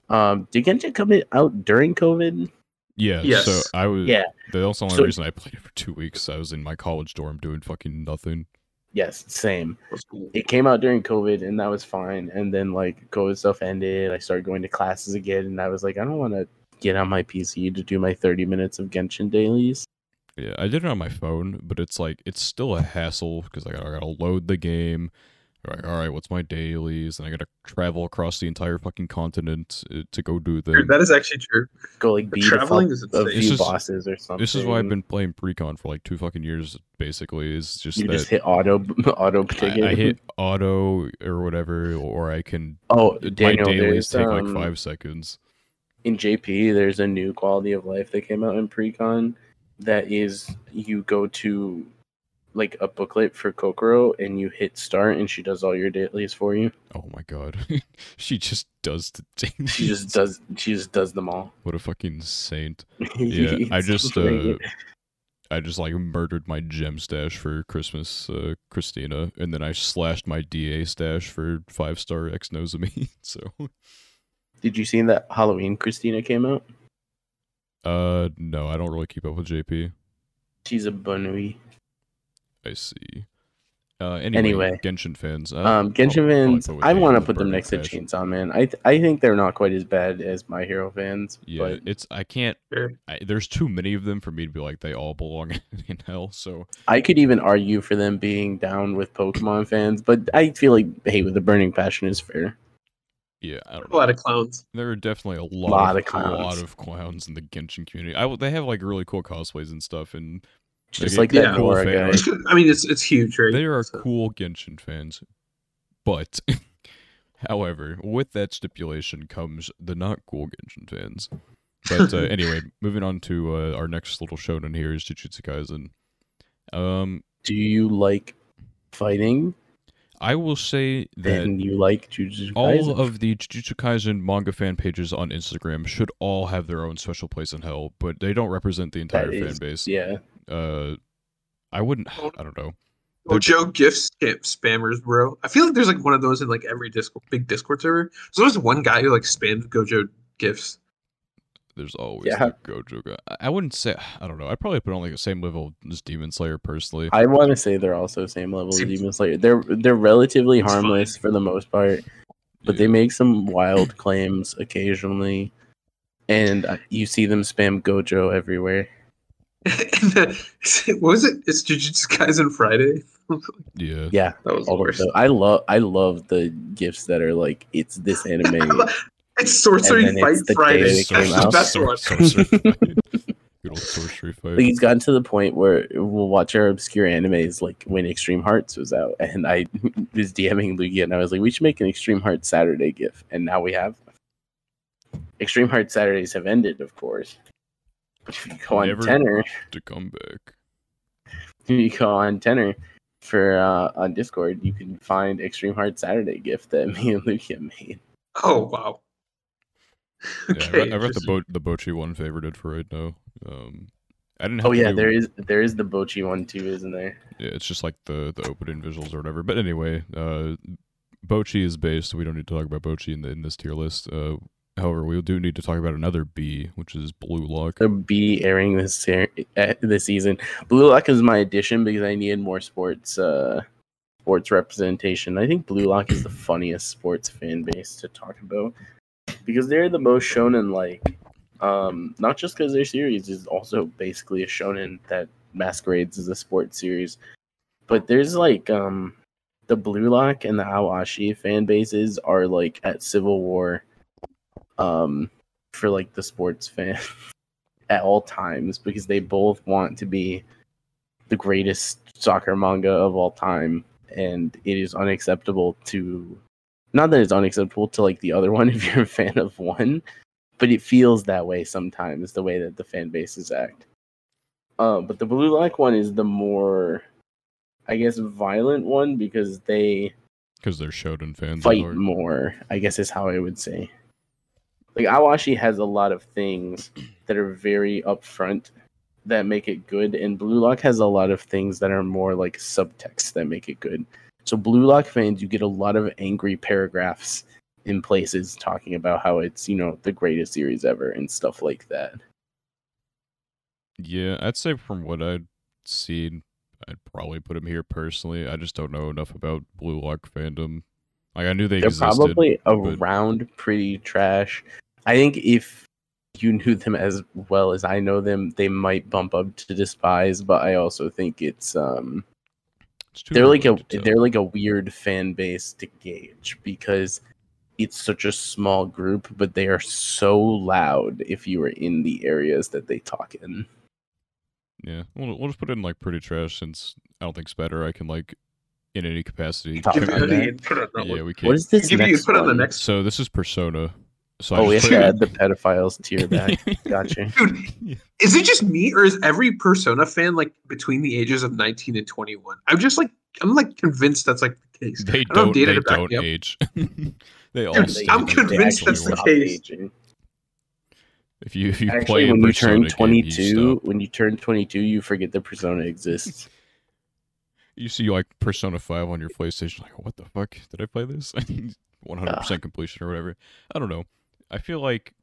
um, did Genshin come in- out during COVID? Yeah, Yes. so I was. Yeah. The also only So- reason I played it for two weeks, I was in my college dorm doing fucking nothing. Yes, same. It came out during COVID, and that was fine. And then like COVID stuff ended. I started going to classes again, and I was like, I don't want to get on my PC to do my thirty minutes of Genshin dailies. Yeah, I did it on my phone, but it's like it's still a hassle because I gotta, I gotta load the game. Like, all right, what's my dailies? And I gotta travel across the entire fucking continent uh, to go do them. Dude, that is actually true. Go like beat traveling a, is fuck- a few bosses or something. This is why I've been playing Priconne for like two fucking years. Basically, is just You that just hit auto auto. I, I hit auto or whatever, or I can. Oh, my dailies take um, like five seconds. in JP, there's a new quality of life that came out in Priconne that is you go to like a booklet for Kokkoro, and you hit start, and she does all your dailies for you. Oh my god, she just does the thing. She just does. She just does them all. What a fucking saint. Yeah, I just uh, I just like murdered my gem stash for Christmas, uh, Christina, and then I slashed my DA stash for five star X me. So, Did you see that Halloween Christina came out? uh, no, I don't really keep up with JP. She's a bunui. I see. Uh, anyway, Anyway. Genshin fans. Uh, Um, Genshin I'll- I'll fans, go I want to put them Burning next to Passion. Chainsaw Man. I th- I think they're not quite as bad as My Hero fans. Yeah, but it's I can't. I, there's too many of them for me to be like they all belong in hell. So I could even argue for them being down with Pokemon fans. But I feel like hey, with the Burning Passion is fair. yeah, I don't A know. lot of clowns. There are definitely a lot, Lot of, of clowns. a lot of clowns in the Genshin community. I w- they have like really cool cosplays and stuff, and Just They like get that cool Nora guy. I mean, it's it's huge, right? they are So- cool Genshin fans. But, however, with that stipulation comes the not cool Genshin fans. But uh, anyway, moving on to uh, our next little shonen here is Jujutsu Kaisen. Um, Do you like fighting? I will say that Then you like Jujutsu Kaisen. all of the Jujutsu Kaisen manga fan pages on Instagram should all have their own special place in hell, but they don't represent the entire That fan is- base. yeah. Uh, I wouldn't. I don't know. Gojo gift scam- spammers, bro. I feel like there's like one of those in like every Discord, big Discord server. So there's one guy who like spams Gojo gifts. There's always Yeah. the Gojo guy. I- I wouldn't say. I don't know. I'd probably put on like the same level as Demon Slayer personally. I want to say they're also same level as Demon Slayer. They're they're relatively It's fine. harmless for the most part, but they make some wild claims occasionally, and uh, you see them spam Gojo everywhere. and then, uh, what was it? It's Jujutsu Kaisen Friday. Yeah. Yeah, That was the worst. I love I love the gifts that are like it's this anime. It's Sorcery And Fight it's the Friday. it came That's the best one. sorcery fight. Good old sorcery fight. like it's gotten to the point where we'll watch our obscure animes like when Extreme Hearts was out, and I was DMing Lugia, and I was like, we should make an Extreme Hearts Saturday gif, and now we have. Extreme Hearts Saturdays have ended, of course. But if you go on Never- Tenor, to come back. if you go on Tenor for uh, on Discord, you can find Extreme Hearts Saturday gift that me and Lugia made. Oh wow. Yeah, Okay. I, I got the. Bo- the Bocchi one favorited for right now. Um, I didn't. Have Oh yeah, do- there is there is the Bocchi one too, isn't there? Yeah, it's just like the the opening visuals or whatever. But anyway, uh, Bocchi is based. We don't need to talk about Bocchi in the in this tier list. Uh, however, we do need to talk about another B, which is Blue Lock. to be airing this ser- uh, this season. Blue Lock is my addition because I needed more sports uh, sports representation. I think Blue Lock is the funniest sports fan base to talk about because they're the most shonen like. Um, not just because their series is also basically a shonen that masquerades as a sports series, but there's like um the Blue Lock and the Aoashi fan bases are like at civil war um for like the sports fan at all times because they both want to be the greatest soccer manga of all time and it is unacceptable to not that it's unacceptable to like the other one if you're a fan of one but it feels that way sometimes the way that the fan bases act uh, but the blue lock one is the more i guess violent one because they because they're Shonen fans. fight more, I guess is how I would say. Like Aoashi has a lot of things that are very upfront that make it good, and Blue Lock has a lot of things that are more like subtext that make it good. So Blue Lock fans, you get a lot of angry paragraphs in places talking about how it's, you know, the greatest series ever and stuff like that. Yeah, I'd say from what I'd seen, I'd probably put him here personally. I just don't know enough about Blue Lock fandom. Like I knew they They're existed. probably but- around pretty trash. I think if you knew them as well as I know them, they might bump up to despise. But I also think it's um it's they're like a they're like a weird fan base to gauge because it's such a small group, but they are so loud if you are in the areas that they talk in. Yeah, we'll, we'll just put it in like pretty trash since I don't think it's better. I can like in any capacity. Talk Give about me that. the- put it on that yeah, we can't. What is this? Give you next put on the next. So this is Persona. So I oh, we have to add the pedophiles to your back. Gotcha. Dude, is it just me or is every Persona fan like between the ages of 19 and 21? I'm just like I'm like convinced that's like the case. They I don't don't. They don't age. they all. Dude, stay I'm convinced that's the case. aging. If you if you Actually, play a when you Persona turn game, you 22, when you turn 22, you forget that Persona exists. You see like Persona Five on your PlayStation, like what the fuck? Did I play this? One hundred percent completion or whatever. I don't know. I feel like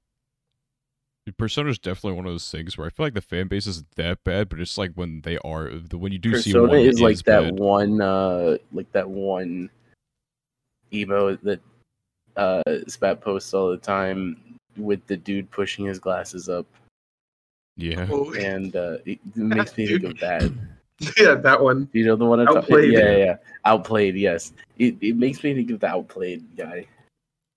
Persona is definitely one of those things where I feel like the fan base isn't that bad, but it's like when they are the when you do see Persona one is like that bad. one, uh, like that one emo that uh, Spat posts all the time with the dude pushing his glasses up, Yeah. Oh, and uh, it, it makes me think of that. yeah, that one. You know the one I'm talking. Outplayed. Yeah, yeah, yeah, outplayed. Yes, it, it makes me think of the outplayed guy.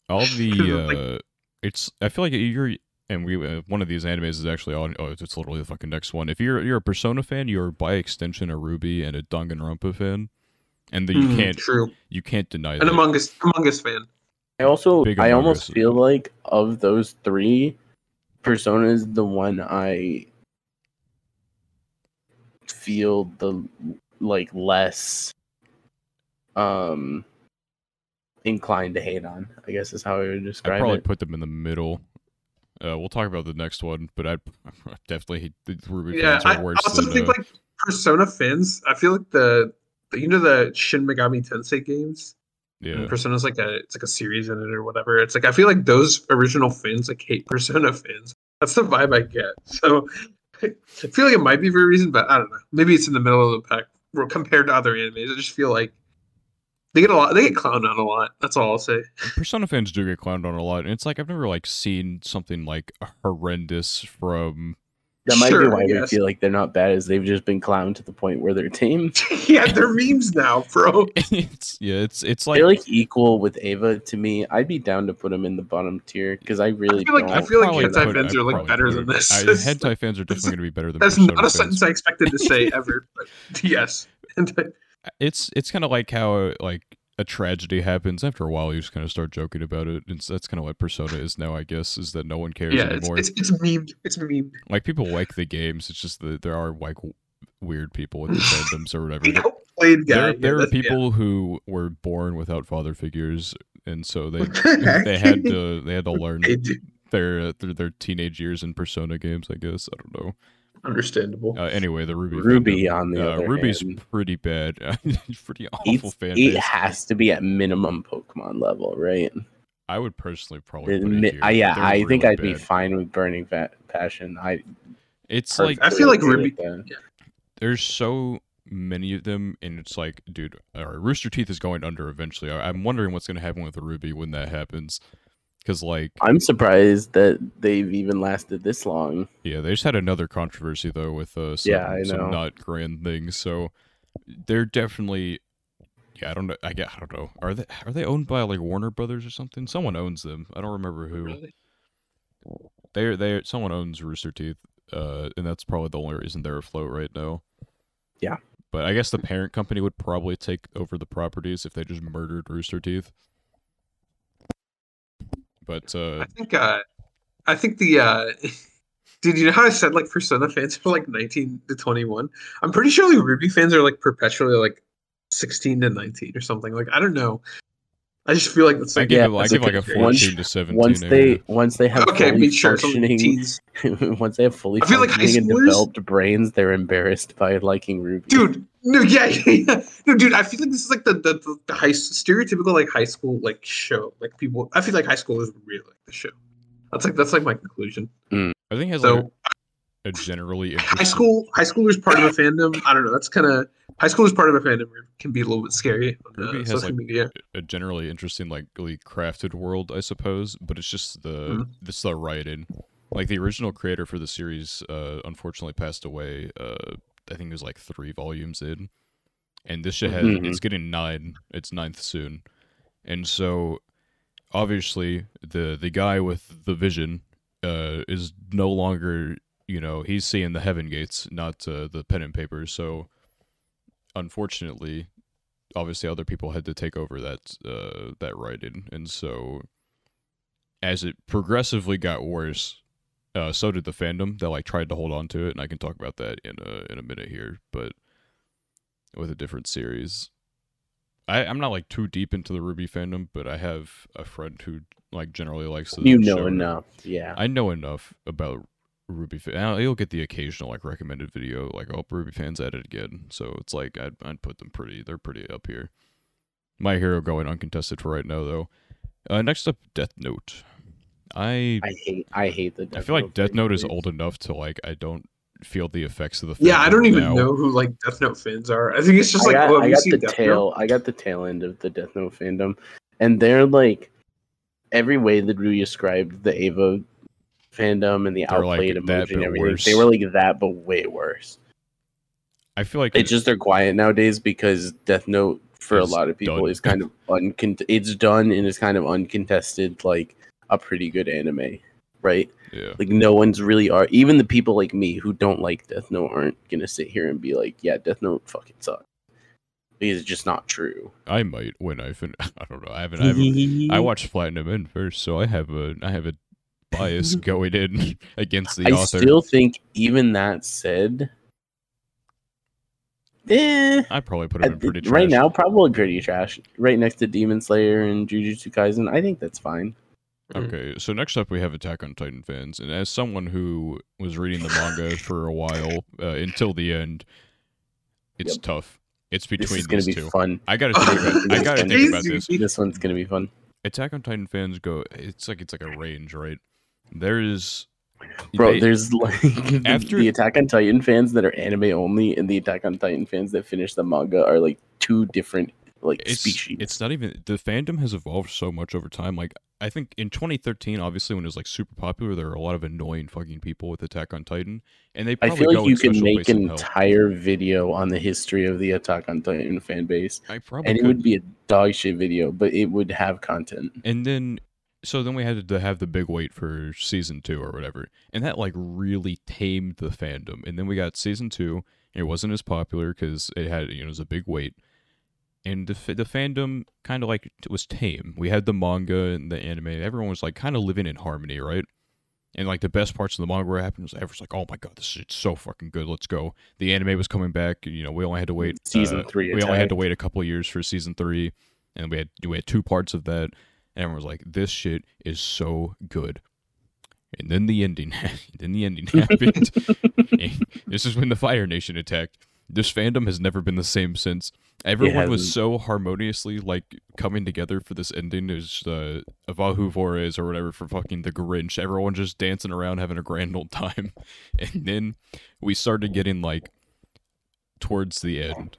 All the Like- uh, it's I feel like you're and we uh, one of these animes is actually on. Oh, it's literally the fucking next one. If you're you're a Persona fan, you're by extension a RWBY and a Danganronpa fan, and then you Mm, can't True. you can't deny An that. Among Us Among Us fan. I also, Big I almost feel like of those three, Persona is the one I feel the like less um inclined to hate on. I guess is how I would describe I'd probably it. put them in the middle. Uh, we'll talk about the next one, but I'd definitely hate the RWBY Yeah, fans I are worse also than. think uh, like Persona fans. I feel like the, the you know the Shin Megami Tensei games. yeah, And Persona's like a it's like a series in it or whatever. It's like I feel like those original fans like hate Persona fans. That's the vibe I get. So I feel like it might be for a reason, but I don't know. Maybe it's in the middle of the pack compared to other animes. I just feel like they get a lot. They get clowned on a lot. That's all I'll say. Persona fans do get clowned on a lot, and it's like I've never like seen something like horrendous from. That might Sure, be why we feel like they're not bad, is they've just been clowned to the point where they're tame. yeah, they're memes now, bro. it's yeah, it's it's like they're like equal with Eva to me. I'd be down to put them in the bottom tier because I really I feel like don't. I feel like probably hentai fans are like better than this. I, That's- hentai fans are definitely going to be better than That's Persona not a fans. sentence I expected to say ever, but yes. Hentai- it's it's kind of like how like a tragedy happens after a while you just kind of start joking about it and that's kind of what persona is now i guess is that no one cares yeah, anymore it's it's memed. It's memed. like people like the games it's just that there are like weird people with the fandoms or whatever The There- there, there are that's- yeah. people who were born without father figures and so they they had to they had to learn their, their their teenage years in persona games i guess i don't know Understandable. uh, anyway the RWBY RWBY, fandom, on the uh, other ruby's hand, pretty bad pretty awful it's, fan it has to be at minimum Pokemon level, right? I would personally probably It put it here. uh, yeah, They're I think I'd be fine with Burning Va- Passion. I It's like I feel like RWBY- okay with that. there's so many of them, and it's like, dude, all right, Rooster Teeth is going under eventually. I- I'm wondering what's gonna happen with RWBY when that happens, because like, I'm surprised that they've even lasted this long. yeah, they just had another controversy though with uh, some, Yeah, I some not grand things. So they're definitely, yeah, I don't know. I get, I don't know. Are they are they owned by like Warner Brothers or something? Someone owns them. I don't remember who. Really? They're they someone owns Rooster Teeth, uh, and that's probably the only reason they're afloat right now. Yeah. But I guess the parent company would probably take over the properties if they just murdered Rooster Teeth. But uh, I think uh I think the uh Dude, you know how I said like Persona fans are like 19 to 21? I'm pretty sure like RWBY fans are like perpetually like 16 to 19 or something. Like I don't know. I just feel like that's I like give, yeah, it, I give like a good once- 14 to 17. Once area. they once they have okay, fully sure functioning once they have fully I feel like high and developed brains, they're embarrassed by liking RWBY. Dude, no, yeah, yeah, yeah. No, dude, I feel like this is like the the, the, the high stereotypical like high school like show. Like people I feel like high schoolers really like the show. That's like that's like my conclusion. I think it has So like a, a generally interesting. high school high schoolers part of a fandom. I don't know. That's kind of high schoolers part of a fandom can be a little bit scary on uh, has, social like, media. a generally interesting, like really crafted world, I suppose. But it's just the Mhm. this the writing. Like the original creator for the series, uh, unfortunately passed away. Uh, I think it was like three volumes in, and this shit has Mhm. it's getting nine. It's ninth soon, and so obviously the the guy with the vision uh, is no longer you know he's seeing the heaven gates, not uh, the pen and paper. So unfortunately, obviously other people had to take over that uh, that writing, and so as it progressively got worse, uh, so did the fandom that like tried to hold on to it, and I can talk about that in a in a minute here, but with a different series. I, I'm not like too deep into the RWBY fandom, but I have a friend who like generally likes the You know show. enough, yeah. I know enough about RWBY. You'll get the occasional like recommended video, like oh RWBY fans at it again. So it's like I'd I'd put them pretty. They're pretty up here. My hero going uncontested for right now though. Uh, next up, Death Note. I I hate I hate the. I feel like Death fan Note is base. old enough to like I don't feel the effects of the. Yeah, I don't even now. know who like Death Note fans are. I think it's just I like, got, oh, I got the Death tail. Note? I got the tail end of the Death Note fandom, and they're like every way that Rui described the Eva fandom and the They're outplayed that, emoji but and everything. worse. They were like that, but way worse. I feel like It's just they're quiet nowadays because Death Note for a lot of people done. is kind of uncont. It's done and it's kind of uncontested, like a pretty good anime, right? yeah. Like no one's really are. Even the people like me who don't like Death Note aren't gonna sit here and be like, "Yeah, Death Note fucking sucks." Because it's just not true. I might when I fin. I don't know. I haven't. I haven't I watched Platinum End first, so I have a I have a bias going in against the I author. I still think, even that said, eh, I probably put it in pretty trash. right now probably pretty trash. Right next to Demon Slayer and Jujutsu Kaisen, I think that's fine. Okay, so next up we have Attack on Titan fans, and as someone who was reading the manga for a while uh, until the end, it's Yep. tough. It's between This is gonna these be two. fun. I gotta think about. I gotta think about this. This one's gonna be fun. Attack on Titan fans go. It's like it's like a range, right? There's. Bro, they- there's like After- the Attack on Titan fans that are anime only, and the Attack on Titan fans that finish the manga are like two different like it's species. it's not even the fandom has evolved so much over time. Like I think in 2013, obviously when it was like super popular, there were a lot of annoying fucking people with Attack on Titan, and they I feel like you could make an entire video on the history of the Attack on Titan fan base, I probably and it would be a dog shit video, but it would have content. and then so then we had to have the big wait for season two or whatever, and that like really tamed the fandom. And then we got season two, it wasn't as popular because it had you know it was a big wait, and the the fandom kind of like it was tame. We had the manga and the anime. Everyone was like kind of living in harmony, right? And like the best parts of the manga were happening was everyone's like, "Oh my god, this shit's so fucking good. Let's go." The anime was coming back. You know, we only had to wait Season uh, three We only had to wait a couple of years for season three, and we had we had two parts of that. And everyone was like, "This shit is so good." And then the ending, then the ending happened. This is when the Fire Nation attacked. This fandom has never been the same since. Everyone was so harmoniously like coming together for this ending. It was uh, Avahu Vores or whatever for fucking the Grinch. Everyone just dancing around, having a grand old time. And then we started getting like towards the end.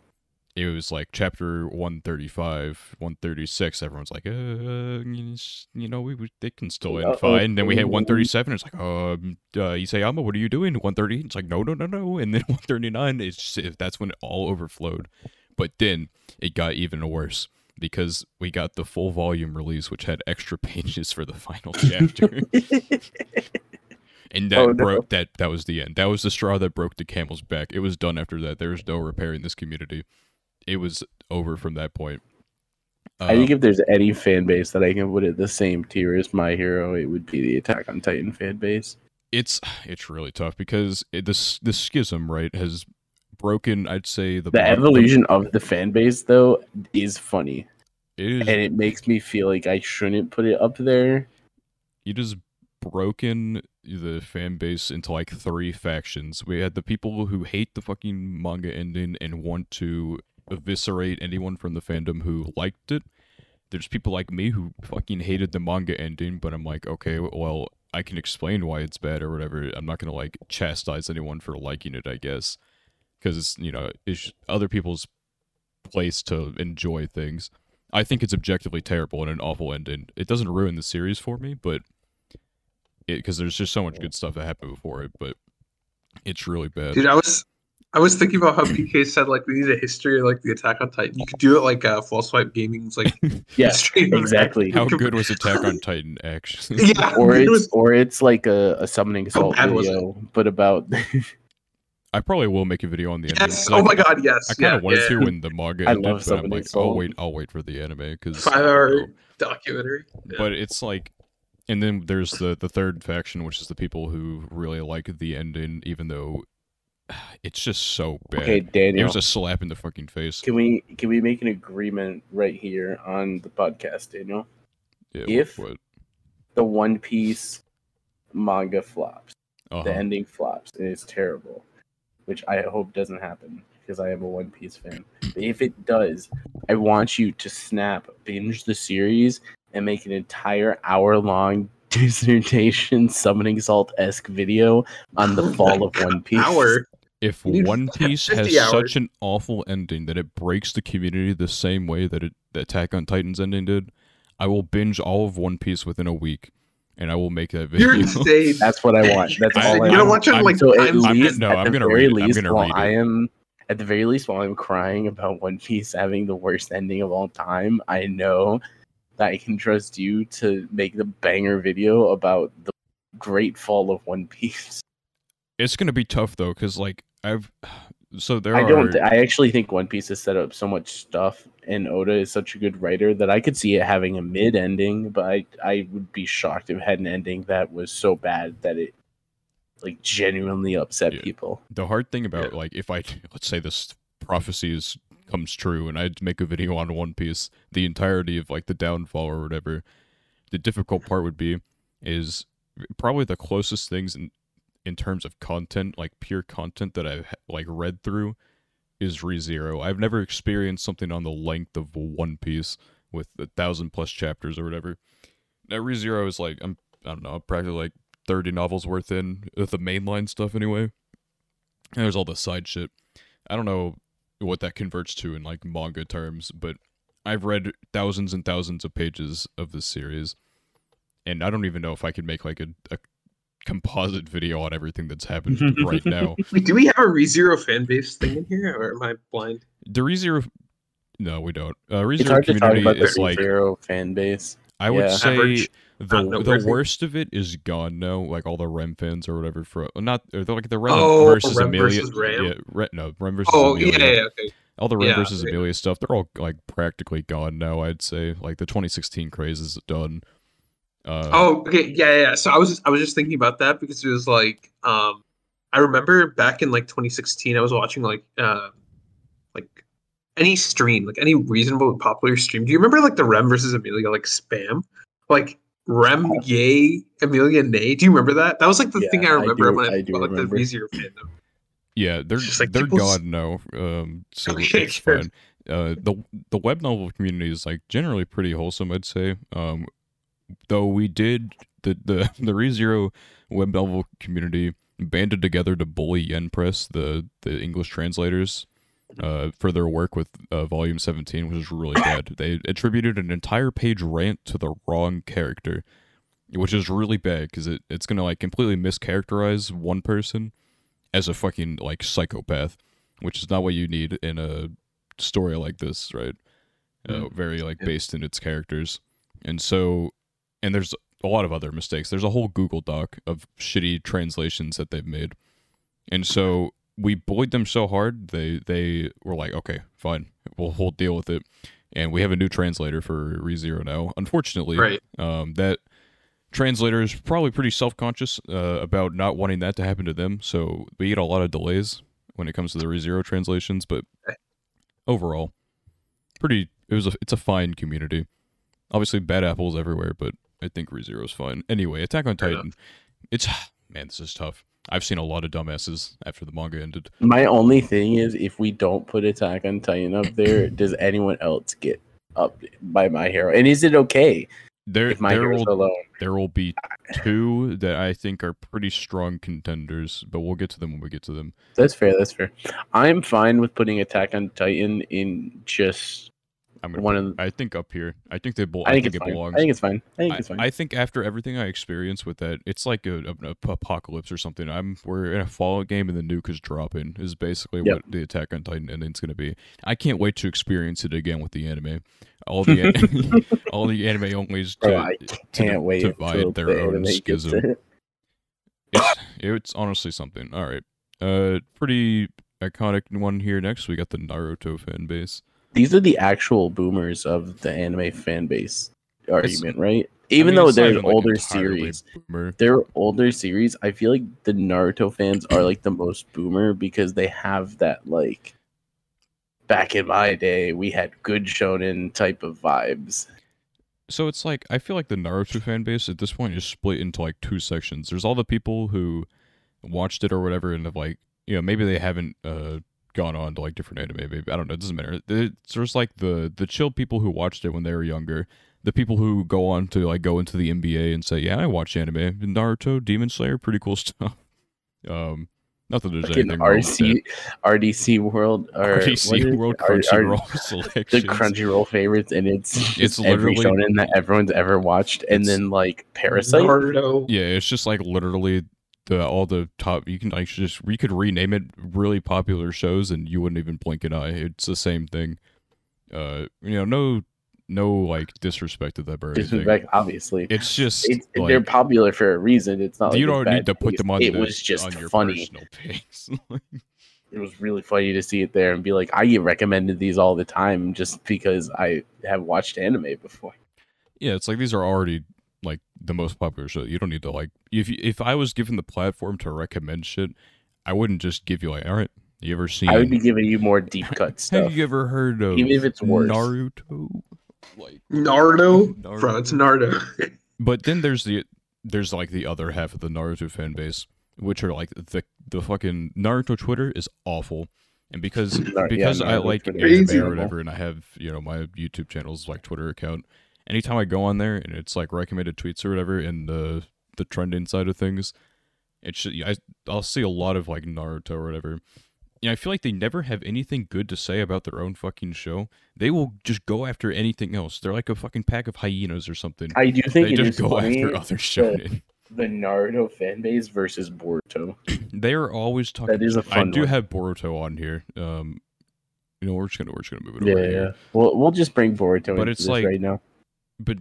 It was like chapter 135, 136. Everyone's like, uh, you know, we, we they can still end fine. Then we hit 137. It's like, um, uh, Isayama, what are you doing? 130. It's like, no, no, no, no. And then 139. It's just, that's when it all overflowed. But then it got even worse because we got the full volume release, which had extra pages for the final chapter. and that Oh, no. broke that. That was the end. That was the straw that broke the camel's back. It was done after that. There was no repairing this community. It was over from that point. I Um, think if there's any fan base that I can put at the same tier as My Hero, it would be the Attack on Titan fan base. it's it's really tough because it, this this schism right has broken. I'd say the The evolution of the fan base, though, is funny, It is and it makes me feel like I shouldn't put it up there. it has broken the fan base into like three factions. We had the people who hate the fucking manga ending and want to eviscerate anyone from the fandom who liked it. There's people like me who fucking hated the manga ending, but I'm like, okay, well, I can explain why it's bad or whatever. I'm not gonna like chastise anyone for liking it, I guess, because it's you know it's other people's place to enjoy things. I think it's objectively terrible and an awful ending. It doesn't ruin the series for me, but because there's just so much good stuff that happened before it, but it's really bad. Dude, I was I was thinking about how PK said like we need a history of like the Attack on Titan. You could do it like uh, False Swipe Gaming's like Yeah, stream. exactly. How good was Attack on Titan actually? Yeah, or it's was or it's like a, a summoning assault bad video, but about I probably will make a video on the ending. yes. 'cause Oh I- my god, yes. I kind yeah, of wanted yeah. to when the manga I ended, love but I'm Summoning like, I'll wait, I'll wait for the anime because Five hour documentary. Yeah. But it's like, and then there's the the third faction, which is the people who really like the ending, even though it's just so bad. Okay, Daniel, It Daniel. was a slap in the fucking face. Can we can we make an agreement right here on the podcast, Daniel? Yeah, if- what? The One Piece manga flops. Uh-huh. The ending flops. and it's terrible, which I hope doesn't happen because I am a One Piece fan. But if it does, I want you to snap, binge the series, and make an entire hour long dissertation summoning salt esque video on the Oh fall my of One Piece. Hour. If One Piece has hours. such an awful ending that it breaks the community the same way that it that Attack on Titan's ending did, I will binge all of One Piece within a week, and I will make that video. You're insane. That's what I want. That's I- all I You're gonna want. watch it I'm- like So at I'm- least, no, at I'm the gonna very read it. I'm least, gonna while read I am at the very least while I'm crying about One Piece having the worst ending of all time, I know that I can trust you to make the banger video about the great fall of One Piece. It's gonna be tough though, because like I've so there I are don't. I actually think One Piece has set up so much stuff, and Oda is such a good writer that I could see it having a mid ending. But I, I would be shocked if it had an ending that was so bad that it, like, genuinely upset Yeah. people. the hard thing about like if I let's say this prophecy is comes true and I'd make a video on One Piece, the entirety of like the downfall or whatever, the difficult part would be is probably the closest things in in terms of content, like pure content that I've like read through is ReZero. I've never experienced something on the length of One Piece with a thousand plus chapters or whatever. Now ReZero is like I'm I don't know, practically like thirty novels worth in with the mainline stuff anyway. And there's all the side shit. I don't know what that converts to in like manga terms, but I've read thousands and thousands of pages of this series, and I don't even know if I could make like a, a composite video on everything that's happened right now. Wait, do we have a ReZero fan base thing in here, or am I blind? The ReZero, no, we don't. Uh, It's ReZero hard to talk community about the is like Zero fan base. I would Yeah. say Average. the the worst of it is gone now. Like all the Rem fans or whatever for not or the, like the Rem Oh, versus Rem Emilia. versus Ram? Yeah, Re, no Rem versus Oh Emilia. yeah, yeah, okay. all the Rem Yeah, versus yeah. Emilia stuff, they're all like practically gone now. I'd say like the 2016 craze is done. Uh, Oh, okay, yeah, yeah. So I was just, I was just thinking about that because it was like, um, I remember back in like 2016, I was watching like, uh, like any stream, like any reasonable popular stream. Do you remember like the Rem versus Emilia like spam, like Rem yay Emilia nay? Do you remember that? That was like the Yeah, thing I I remember do- when I, I do about like remember. the ReZero fandom. yeah, they're just like they're people's- gone now. Um, so Okay, it's good. fine. Uh, the the web novel community is like generally pretty wholesome, I'd say. Um, though we did the the the ReZero web novel community banded together to bully Yen Press, the the English translators, uh, for their work with uh, Volume 17, which is really bad. They attributed an entire page rant to the wrong character, which is really bad because it, it's gonna like completely mischaracterize one person as a fucking like psychopath, which is not what you need in a story like this, right? Uh, very like based in its characters, and so, and there's a lot of other mistakes. There's a whole Google Doc of shitty translations that they've made, and so we bullied them so hard they they were like, okay, fine, we'll we'll deal with it, and we have a new translator for ReZero now. Unfortunately, Right. um, that translator is probably pretty self-conscious uh, about not wanting that to happen to them so we get a lot of delays when it comes to the rezero translations but overall pretty it was a it's a fine community obviously bad apples everywhere but i think rezero is fine anyway attack on Fair titan it's man this is tough i've seen a lot of dumbasses after the manga ended My only thing is, if we don't put Attack on Titan up there, does anyone else get up by My Hero? And is it okay there if My there will alone? there will be two that i think are pretty strong contenders but we'll get to them when we get to them That's fair. That's fair. I'm fine with putting Attack on Titan in just i'm gonna one of. The, I think up here. I think they. Bel- I think it it's fine. belongs. I think it's fine. I think I, it's fine. I think after everything I experienced with that, it's like a, a- a apocalypse or something. I'm we're in a Fallout game and the nuke is dropping. Is basically Yep. what the Attack on Titan ending's gonna be. I can't wait to experience it again with the anime. All the an- all the anime onlys to, Bro, I to can't di- wait divide till their the own schism. It's, it's honestly something. All right, uh, pretty iconic one here. Next, we got the Naruto fan base. These are the actual boomers of the anime fan base argument, right? even I mean, though they're older entirely series, boomer. they're older series. I feel like the Naruto fans are like the most boomer because they have that like back in my day we had good shonen type of vibes. So it's like I feel like the Naruto fan base at this point is split into like two sections. There's all the people who watched it or whatever and have like you know maybe they haven't uh gone on to like different anime. Maybe I don't know. It doesn't matter. It's just like the the chill people who watched it when they were younger. The people who go on to like go into the NBA and say, "Yeah, I watch anime. Naruto, Demon Slayer, pretty cool stuff." Um, not that there's Fucking anything wrong with RC. RDC World or what is RDC it? World Ar- Ar- Crunchyroll the. Crunchyroll favorites, and it's It's it's every literally- shonen that everyone's ever watched, and then like Parasite. Naruto. Yeah, it's just like literally the all the top. You can like just you could rename it really popular shows, and you wouldn't even blink an eye. It's the same thing. Uh, you know, no, no like disrespect to them or anything. Disrespect, obviously. It's just It's, like, they're popular for a reason. It's not. You it's don't need to put them on. It the, was just on your funny. It was really funny to see it there and be like, I get recommended these all the time just because I have watched anime before. yeah, it's like these are already like the most popular show. You don't need to like if you, if I was given the platform to recommend shit, I wouldn't just give you like, all right, you ever seen? I would be giving you more deep cut stuff. Have you ever heard of Even if it's worse. Naruto? Like Naruto. Naruto. Bro, it's Naruto. But then there's the there's like the other half of the Naruto fan base, which are like the the fucking Naruto Twitter is awful, and because Nar- yeah, because I like anime or whatever, and I have you know my YouTube channel's like Twitter account. Anytime I go on there and it's like recommended tweets or whatever in the the trending side of things, it should I I'll see a lot of like Naruto or whatever. Yeah, I feel like they never have anything good to say about their own fucking show. They will just go after anything else. They're like a fucking pack of hyenas or something. I do think they it just is go funny after other shonen. the Naruto fan base versus Boruto. They are always talking. That is a I fun do one. have Boruto on here. Um, you know, we're just gonna we're just gonna move it Yeah, over yeah. here. We'll we'll just bring Boruto But it's like- right now. But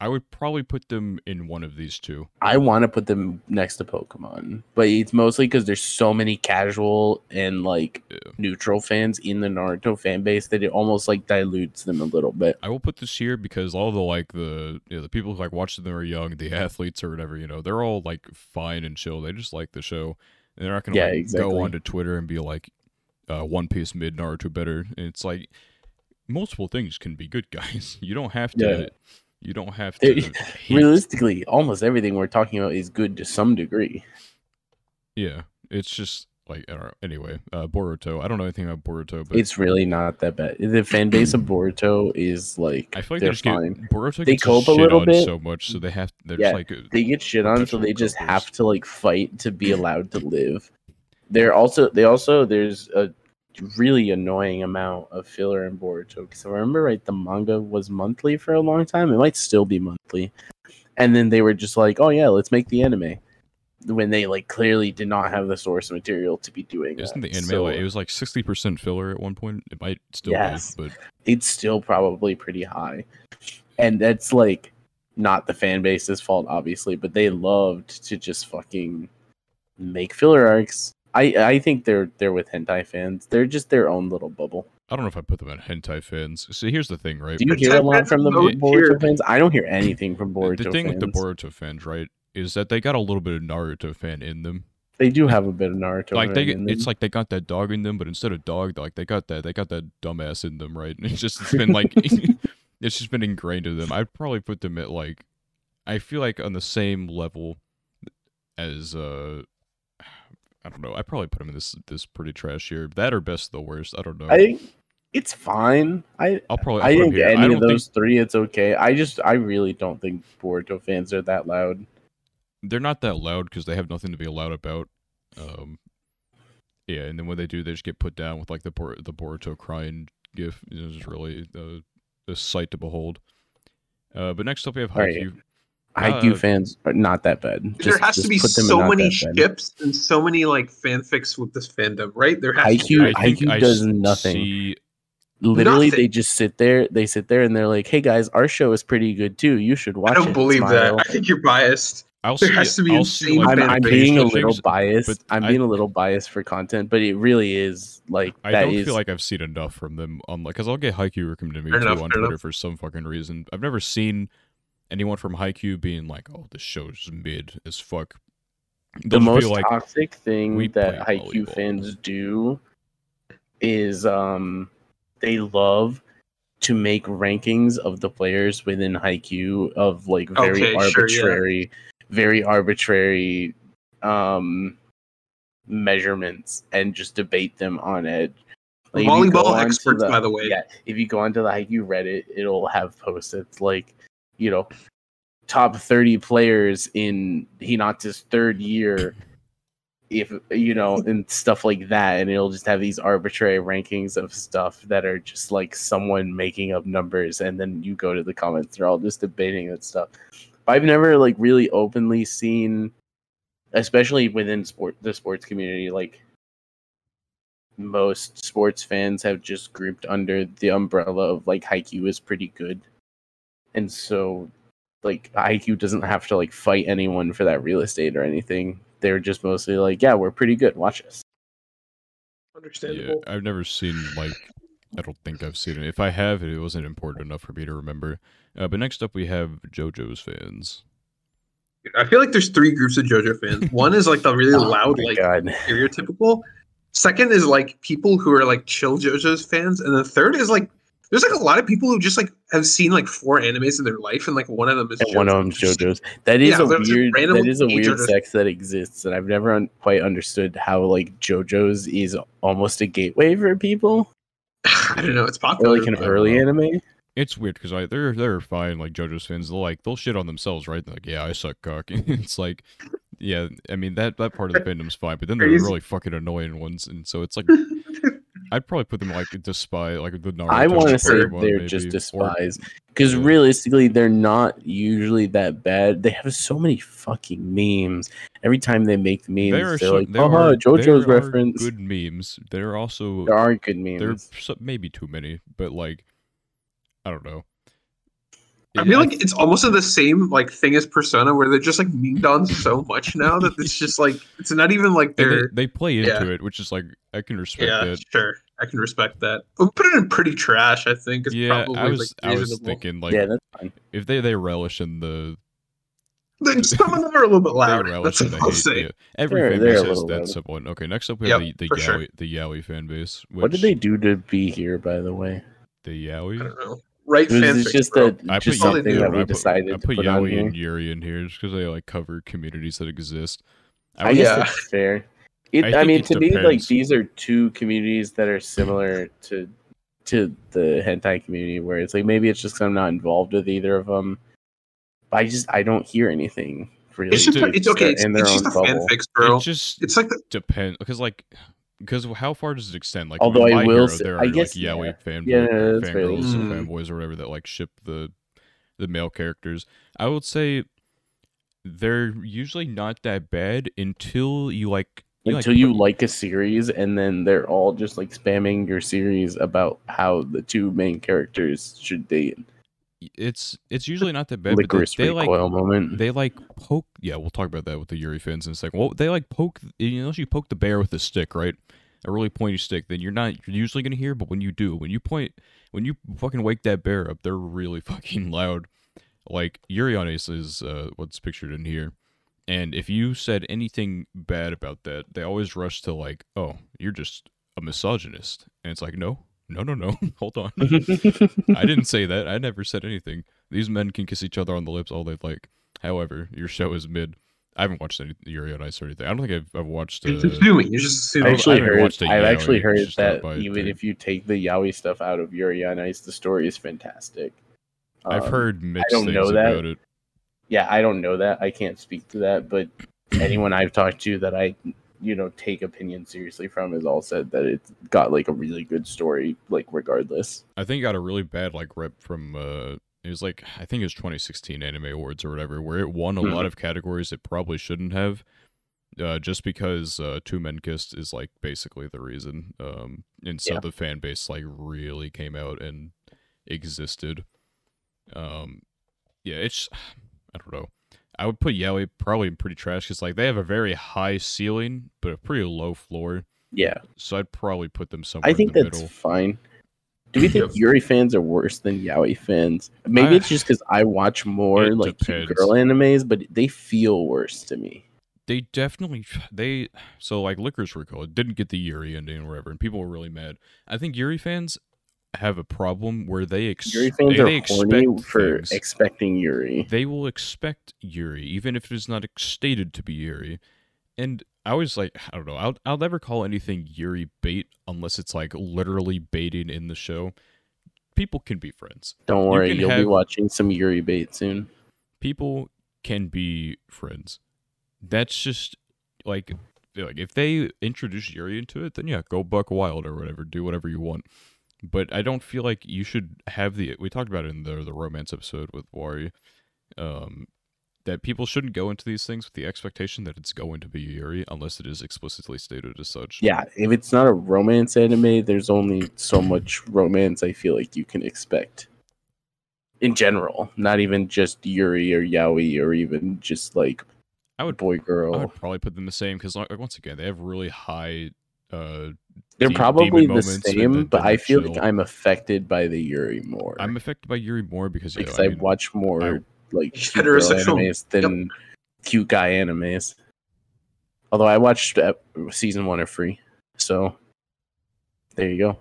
I would probably put them in one of these two. I want to put them next to Pokemon, but it's mostly because there's so many casual and like Yeah. neutral fans in the Naruto fan base that it almost like dilutes them a little bit. I will put this here because all the like the you know, the people who like watched them are young, the athletes or whatever, you know, they're all like fine and chill. They just like the show. And they're not gonna Yeah, like, exactly. go onto Twitter and be like, uh, One Piece mid Naruto better. And it's like multiple things can be good, guys. You don't have to. Yeah. You don't have to. Realistically, almost everything we're talking about is good to some degree. Yeah, it's just like I don't know. Anyway, uh, Boruto. I don't know anything about Boruto, but It's really not that bad. The fan base of Boruto is like I feel like they're they just get fine. Boruto They gets cope a shit little on bit. so much, so they have. They're Yeah, just like they get shit on, so they just have to like fight to be allowed to live. They're also they also there's a really annoying amount of filler in Boruto because I remember right the manga was monthly for a long time. It might still be monthly, and then they were just like, oh yeah, let's make the anime when they like clearly did not have the source material to be doing. Isn't the that. anime So, like it was like sixty percent filler at one point? It might still Yes. be, but it's still probably pretty high. And that's like not the fan base's fault, obviously, but they loved to just fucking make filler arcs. I I think they're they're with hentai fans. They're just their own little bubble. I don't know if I put them in hentai fans. See, here's the thing, right? Do you Hentai hear a lot from the go Boruto here. fans? I don't hear anything from Boruto the thing fans. with the Boruto fans, right, is that they got a little bit of Naruto fan in them. they do have a bit of Naruto. like they, in them. it's like they got that dog in them, but instead of dog, like they got that, they got that dumbass in them, right? It's just it's been like, it's just been ingrained in them. I'd probably put them at like, I feel like on the same level as uh, I don't know. I probably put them in this this pretty trash here. That or best of the worst. I don't know. I it's fine. I I'll probably. I'll I think here. I any of think those three, it's okay. I just I really don't think Boruto fans are that loud. they're not that loud because they have nothing to be loud about. Um, yeah, and then when they do, they just get put down with like the Bor- the Boruto crying gif. It's really uh, a sight to behold. Uh, but next up we have All right. Haikyuu. Haikyuu Uh, fans are not that bad. there Just- has to be put them so many that bad. ships and so many like fanfics with this fandom, right? There has to be. IQ I I does nothing. See, Literally, Nothing. they just sit there. They sit there and they're like, "Hey guys, our show is pretty good too. You should watch I don't it." believe Smile." that. I think you're biased. I'll there see, has to be I'll insane. Like, I'm, I'm being a things, little biased. I'm I- being a little biased for content, but it really is like I that don't is- feel like I've seen enough from them on like because I'll get Haikyuu recommended to me too enough, on Twitter enough. for some fucking reason. I've never seen anyone from Haikyuu being like, "Oh, this show's mid as fuck." the They'll just most like, toxic thing "We that play Haikyuu volleyball." fans do is um they love to make rankings of the players within Haikyuu of like very Okay, sure, yeah. arbitrary, very arbitrary um measurements and just debate them on edge. Like, if you Volleyball experts, the- by the way. Yeah, if you go onto the Haikyuu Reddit, it'll have posts that's like, you know, top 30 players in Hinata's third year, if you know, and stuff like that. And it'll just have these arbitrary rankings of stuff that are just like someone making up numbers. And then you go to the comments, they're all just debating that stuff. But I've never like really openly seen, especially within sport, the sports community, like most sports fans have just grouped under the umbrella of like Haikyuu is pretty good. And so like IQ doesn't have to like fight anyone for that real estate or anything. They're just mostly like, yeah, we're pretty good. Watch us. Yeah, Understandable. I've never seen like I don't think I've seen it. If I have, it wasn't important enough for me to remember. Uh, but next up, we have JoJo's fans. I feel like there's three groups of JoJo fans. One is like the really Oh loud, like God. stereotypical. Second is like people who are like chill JoJo's fans, and the third is like there's like a lot of people who just like have seen like four animes in their life, and like one of them is And one of JoJo. them's JoJo's. That is Yeah, a there's a weird. That is a weird JoJo's. sex that exists, and I've never un- quite understood how like JoJo's is almost a gateway for people, I don't know. It's or popular. like an early know. anime. It's weird because like they're they're fine like JoJo's fans. They'll like they'll shit on themselves, right? They're like, yeah, I suck cock. it's like, yeah, I mean that that part of the fandom's fine, but then they're really fucking annoying ones, and so it's like I'd probably put them like despise like the Naruto. I want to say they're maybe, just despised because yeah. realistically, they're not usually that bad. They have so many fucking memes. Every time they make memes, There are they're like, there "Oh, are, JoJo's reference." good memes. There are also There are good there are memes. so- maybe too many, but like I don't know. I feel like it's almost in the same like thing as Persona, where they're just like memed on so much now that it's just like it's not even like they, they're they play into yeah. it, which is like I can respect yeah, that. sure. I can respect that. We'll put it in pretty trash. I think is Yeah, probably I was like I was thinking like yeah, that's fine. if they they relish in the Then some of them are a little bit they loud. That's in what I'll say. yeah. Every They're- fan they're base has little that loud. someone. Okay, next up we have Yep, the the for sure. Yaoi the Yaoi fan base. Which, What did they do to be here, by the way? The I Yaoi. don't know. Right It was fanfic, it's just bro. a I just put Yaoi- something dude, that we I put, decided I to put put on Yaoi here. and Yuri in here just because they like cover communities that exist. I I guess Yeah. that's fair. It, I I, mean, it to me, like these are two communities that are similar to to the hentai community, where it's like maybe it's just 'cause I'm not involved with either of them. But I just I don't hear anything really. It's just it's okay. It's, in it's just a bubble. fanfics, bro. It just It's like the, depends because like because how far does it extend? Like, Although I will Hero, say- there I are guess, like yaoi yeah. fan Yeah, fangirls Mm. fanboys or whatever that like ship the the male characters. I would say they're usually not that bad until you like you, until like, you like a series and then they're all just like spamming your series about how the two main characters should date. It's it's usually not that bad. But Licorice they, they like moment. they like poke. Yeah, we'll talk about that with the Yuri fans in a second. Well, they like poke. You know, you poke the bear with a stick, right? A really pointy stick. Then you're not you're usually gonna hear, but when you do, when you point, when you fucking wake that bear up, they're really fucking loud. Like Yuri on Ice is uh, what's pictured in here. And if you said anything bad about that, they always rush to like, "Oh, you're just a misogynist," and it's like, "No, no, no, no, hold on." I didn't say that. I never said anything. These men can kiss each other on the lips all they like. However, your show is mid. I haven't watched any Yuri on Ice or anything. I don't think I've, I've watched. Uh, you're just assuming. You're just I assuming. actually haven't heard. watched a I've yaoi, actually heard just that even thing. if you take the yaoi stuff out of Yuri on Ice, the story is fantastic. I've Um, heard mixed don't know that. about it. Yeah, I don't know that. I can't speak to that, but anyone I've talked to that I, you know, take opinion seriously from has all said that it's got like a really good story, like regardless. I think it got a really bad like rep from. uh It was like I think it was 2016 Anime Awards or whatever, where it won a Mhm. lot of categories it probably shouldn't have. Uh, just because uh, Two Men Kissed is like basically the reason, um, and so Yeah. the fan base like really came out and existed. Um, yeah, it's I don't know. I would put Yaoi probably in pretty trash because like they have a very high ceiling but a pretty low floor. Yeah, So I'd probably put them somewhere I think in the that's middle. fine. Do we think Yuri fans are worse than Yaoi fans? Maybe I- it's just because I watch more like depends. girl animes, but they feel worse to me. they definitely they so like Licorice Recoil it didn't get the Yuri ending or whatever, and people were really mad. I think Yuri fans have a problem where they ex- Yuri fans they, are they expect for things. expecting Yuri. they will expect Yuri, even if it is not stated to be Yuri. And I was like, I don't know, I'll I'll never call anything Yuri bait unless it's like literally baiting in the show. People can be friends. Don't worry, can you'll be watching some Yuri bait soon. People can be friends. That's just like like if they introduce Yuri into it, then yeah, go buck wild or whatever, do whatever you want. But I don't feel like you should have the. We talked about it in the the romance episode with Wari, um, that people shouldn't go into these things with the expectation that it's going to be Yuri unless it is explicitly stated as such. Yeah, if it's not a romance anime, there's only so much romance I feel like you can expect. In general, not even just Yuri or Yaoi or even just like I would boy I girl. would probably put them the same because like, once again they have really high. uh They're de- probably demon the same, but I they're feel like. I'm affected by the Yuri more. I'm affected by Yuri more because yeah, because I I, mean, watch more I- like cute girl Heterosexual. animes than cute guy animes. Although I watched uh, season one of Free, so there you go.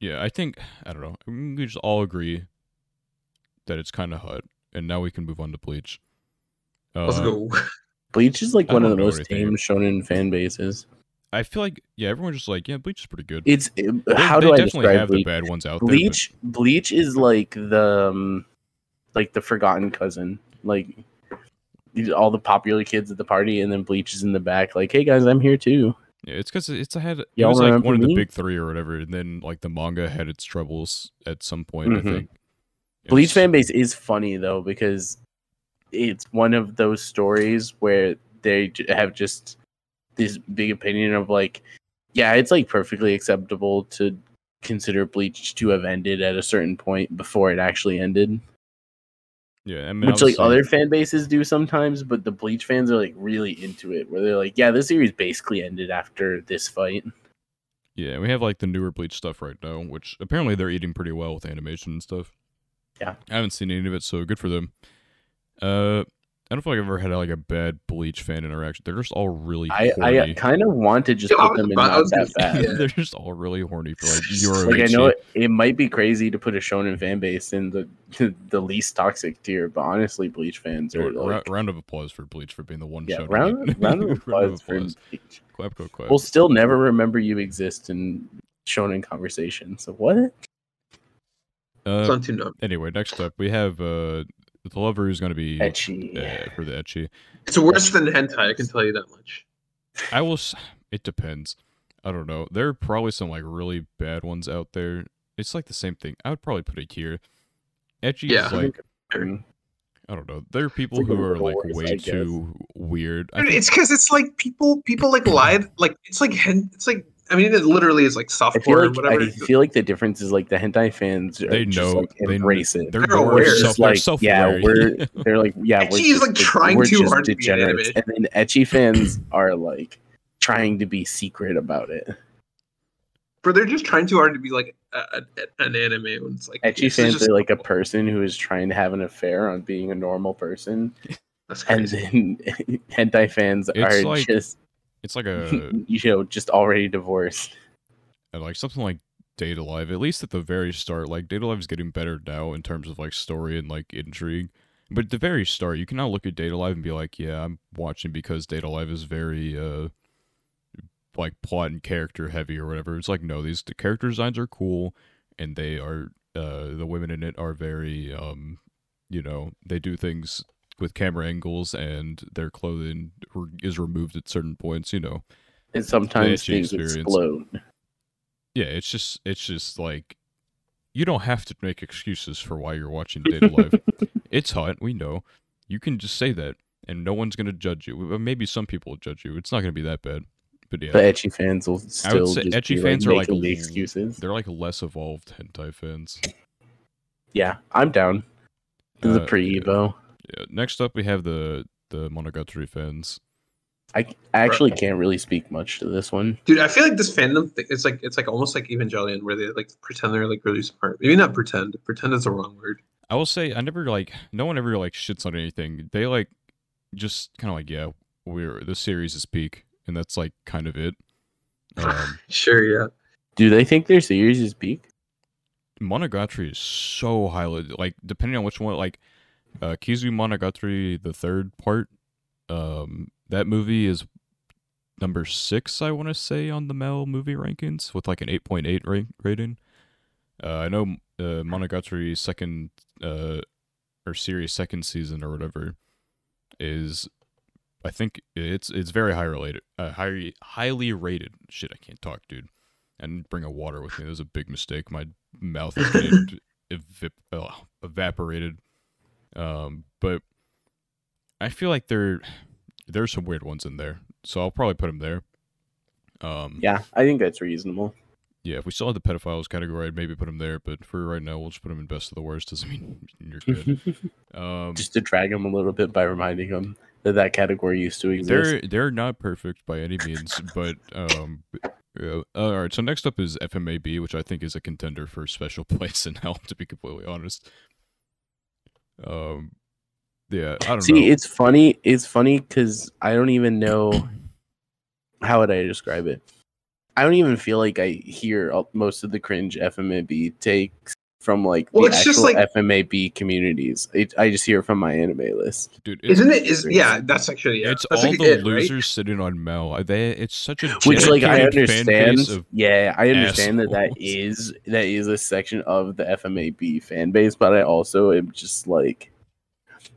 Yeah, I think I don't know. We just all agree that it's kind of hot, and now we can move on to Bleach. Uh, Let's go. Bleach is like I one of the most anything. tame shonen fan bases. I feel like yeah, everyone's just like yeah, Bleach is pretty good. It's They- how they do I definitely have Bleach? the bad ones out there. Bleach Bleach is like the um, like the forgotten cousin. Like all the popular kids at the party, and then Bleach is in the back, like, "Hey guys, I'm here too." Yeah, it's because it's had it Y'all was like one of the big three or whatever, and then like the manga had its troubles at some point. Mhm. I think. Bleach It's- fan base is funny though because it's one of those stories where they have just this big opinion of like, yeah, it's like perfectly acceptable to consider Bleach to have ended at a certain point before it actually ended, Yeah, I mean, which like other fan bases do sometimes, but the Bleach fans are like really into it, where they're like, yeah, this series basically ended after this fight. Yeah, we have like the newer Bleach stuff right now, which apparently they're eating pretty well with animation and stuff. Yeah. I haven't seen any of it, so good for them. Uh, I don't feel like I've ever had like a bad Bleach fan interaction. They're just all really I, horny. I kind of want to just Yeah, put them in about- I not that bad. They're just all really horny for like your. like I know it, it might be crazy to put a shonen fan base in the the least toxic tier, but honestly, Bleach fans are Ra- like, round of applause for Bleach for being the one yeah, show. to round, get- round of applause for Bleach. Clap, go, clap. We'll still never remember you exist in shonen conversation. So what? Uh, on tune anyway, next up we have uh the lover is gonna be Ecchi. uh, for the ecchi. It's worse than hentai. I can tell you that much. I will. It depends. I don't know. There are probably some like really bad ones out there. It's like the same thing. I would probably put it here. Ecchi Yeah. is like. I don't know. There are people who are like worse, way too weird. I Dude, think- it's because it's like people people like lied. Like it's like hen. It's like I mean, it literally is like I feel softcore or whatever. I feel like the difference is like the hentai fans are they just, know. like, they embrace it. They're, They're more aware. self. Just they're like yeah, self-aware. we're they're like yeah, we're Ecchi just, like, trying we're too just hard to be degenerates. anime. and then ecchi fans are like trying to be secret about it. But they're just trying too hard to be like a, a- an anime. When it's like Ecchi this fans are like a person who is trying to have an affair on being a normal person, That's and then hentai fans It's are like- just it's like a you know just already divorced. uh, like something like Date A Live. At least at the very start, like Date A Live is getting better now in terms of like story and like intrigue. But at the very start, you can now look at Date A Live and be like, yeah, I'm watching because Date A Live is very uh like plot and character heavy or whatever. It's like no, these the character designs are cool and they are uh the women in it are very um you know, they do things with camera angles and their clothing is removed at certain points, you know. And sometimes things experience. explode. Yeah, it's just it's just like you don't have to make excuses for why you're watching Date A Live. it's hot, we know. You can just say that, and no one's gonna judge you. Maybe some people will judge you. It's not gonna be that bad, but yeah, But ecchi fans will still say just ecchi be, fans like, are, like, the excuses. they're like less evolved hentai fans. Yeah, I'm down. The Uh, pre Evo. Yeah. Next up, we have the the Monogatari fans. I I actually can't really speak much to this one. Dude, I feel like this fandom thing it's like it's like almost like Evangelion where they like pretend they're like really smart. Maybe not pretend. Pretend is the wrong word. I will say I never like no one ever like shits on anything. They like just kind of like yeah, we're the series is peak, and that's like kind of it. Um, Sure, yeah. Do they think their series is peak? Monogatari is so highly like depending on which one like uh Kizu Monogatari the third part um that movie is number 6 I want to say on the MAL movie rankings with like an 8.8 rank rating. Uh I know uh Monogatari second uh or series second season or whatever is I think it's it's very high related uh highly highly rated. Shit, I can't talk, dude. And bring a water with me. That was a big mistake. My mouth is getting evap- oh, evaporated. Um, but I feel like there there's some weird ones in there, so I'll probably put them there. Um, Yeah, I think that's reasonable. yeah. If we still had the pedophiles category, I'd maybe put them there. But for right now, we'll just put them in best of the worst. Doesn't mean you're good. Um, Just to drag them a little bit by reminding them that that category used to exist. they're they're not perfect by any means, but um, yeah. all right. So next up is FMAB, which I think is a contender for special place in hell. To be completely honest, um, yeah, I don't See, know. it's funny. It's funny because I don't even know how would I describe it. I don't even feel like I hear most of the cringe FMAB takes from like Well, the it's just actual like- FMAB communities. It, I just hear it from MyAnimeList. Dude, it's, Isn't it is yeah, that's actually yeah. it's that's all like the it, right? losers sitting on MAL. They, it's such a Which, like, I understand. Yeah, I understand that that assholes. is that is a section of the FMAB fan base, but I also am just like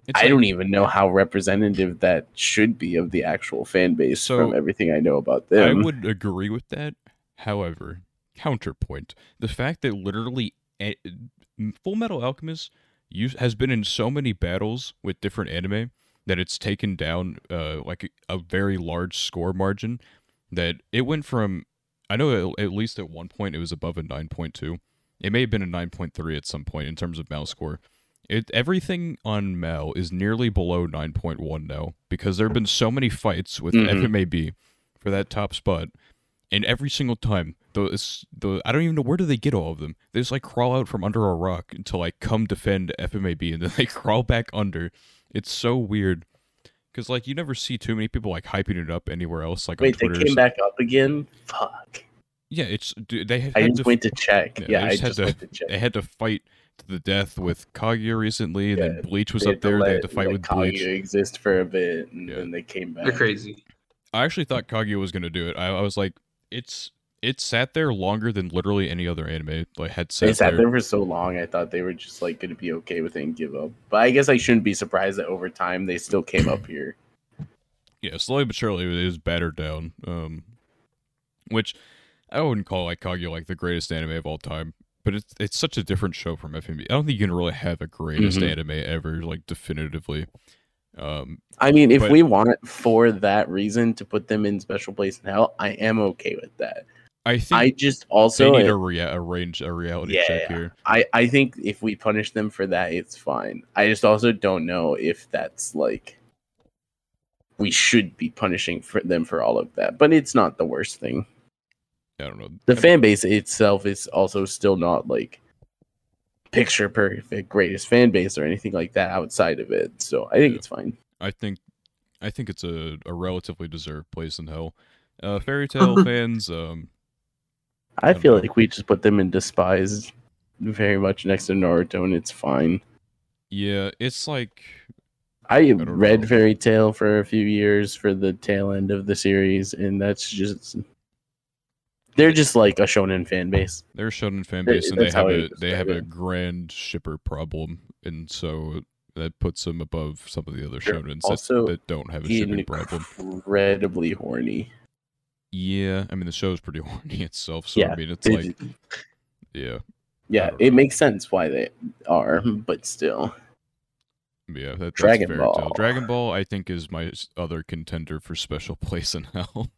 it's I like- don't even know how representative that should be of the actual fan base So, from everything I know about them. I them. would agree with that. However, counterpoint: the fact that literally a- Full Metal Alchemist has been in so many battles with different anime that it's taken down uh, like a, very large score margin. That it went from I know at, least at one point it was above a nine point two. It may have been a nine point three at some point in terms of Mal score. It everything on Mal is nearly below nine point one now because there have been so many fights with Mhm. FMAB for that top spot, and every single time those the I don't even know where do they get all of them. They just like crawl out from under a rock to like come defend FMAB, and then they crawl back under. It's so weird because like you never see too many people like hyping it up anywhere else. Like Wait, they Twitter, or came back up again? Fuck. Yeah, it's dude, they have I had just to went to check. yeah, Yeah, they I just had just to- went to check. they had to fight to the death with Kaguya recently, and Yeah, then Bleach was up there. they had to fight like, with Bleach. Kaguya exist for a bit, and Yeah. then they came back. They're crazy. I actually thought Kaguya was gonna do it. I, I was like, it's it sat there longer than literally any other anime like had sat, They sat there. there for so long. I thought they were just like going to be okay with it and give up. But I guess I shouldn't be surprised that over time they still came up here. Yeah, slowly but surely it was battered down. Um, which I wouldn't call like Kaguya like the greatest anime of all time, but it's it's such a different show from FMB. I don't think you can really have a greatest Mhm. anime ever, like definitively. Um, I mean, if But- we want for that reason to put them in special place in hell, I am okay with that. I think I just also need a, rea- a reality Yeah, check yeah. here. I, I think if we punish them for that, it's fine. I just also don't know if that's like we should be punishing for them for all of that. But it's not the worst thing. I don't know. The I- fan base itself is also still not like picture perfect greatest fan base or anything like that outside of it. So I think Yeah. it's fine. I think I think it's a, a relatively deserved place in hell. Uh, fairy Tail fans, um, I don't feel know. like we just put them in despise very much next to Naruto and it's fine. yeah, it's like I don't read know. Fairy Tail for a few years for the tail end of the series, and that's just they're just like a shonen fan base. they're a shonen fan Th- base, and they have how I a they have describe a grand shipper problem, and so that puts them above some of the other Sure. shonens Also, that, that don't have a shipping problem. Incredibly horny. Yeah, I mean the show's pretty horny itself, so Yeah, I mean it's They- like yeah, yeah, it know. makes sense why they are, but still. yeah. That, that's Dragon Fairy Ball. Tail. Dragon Ball, I think, is my other contender for special place in hell.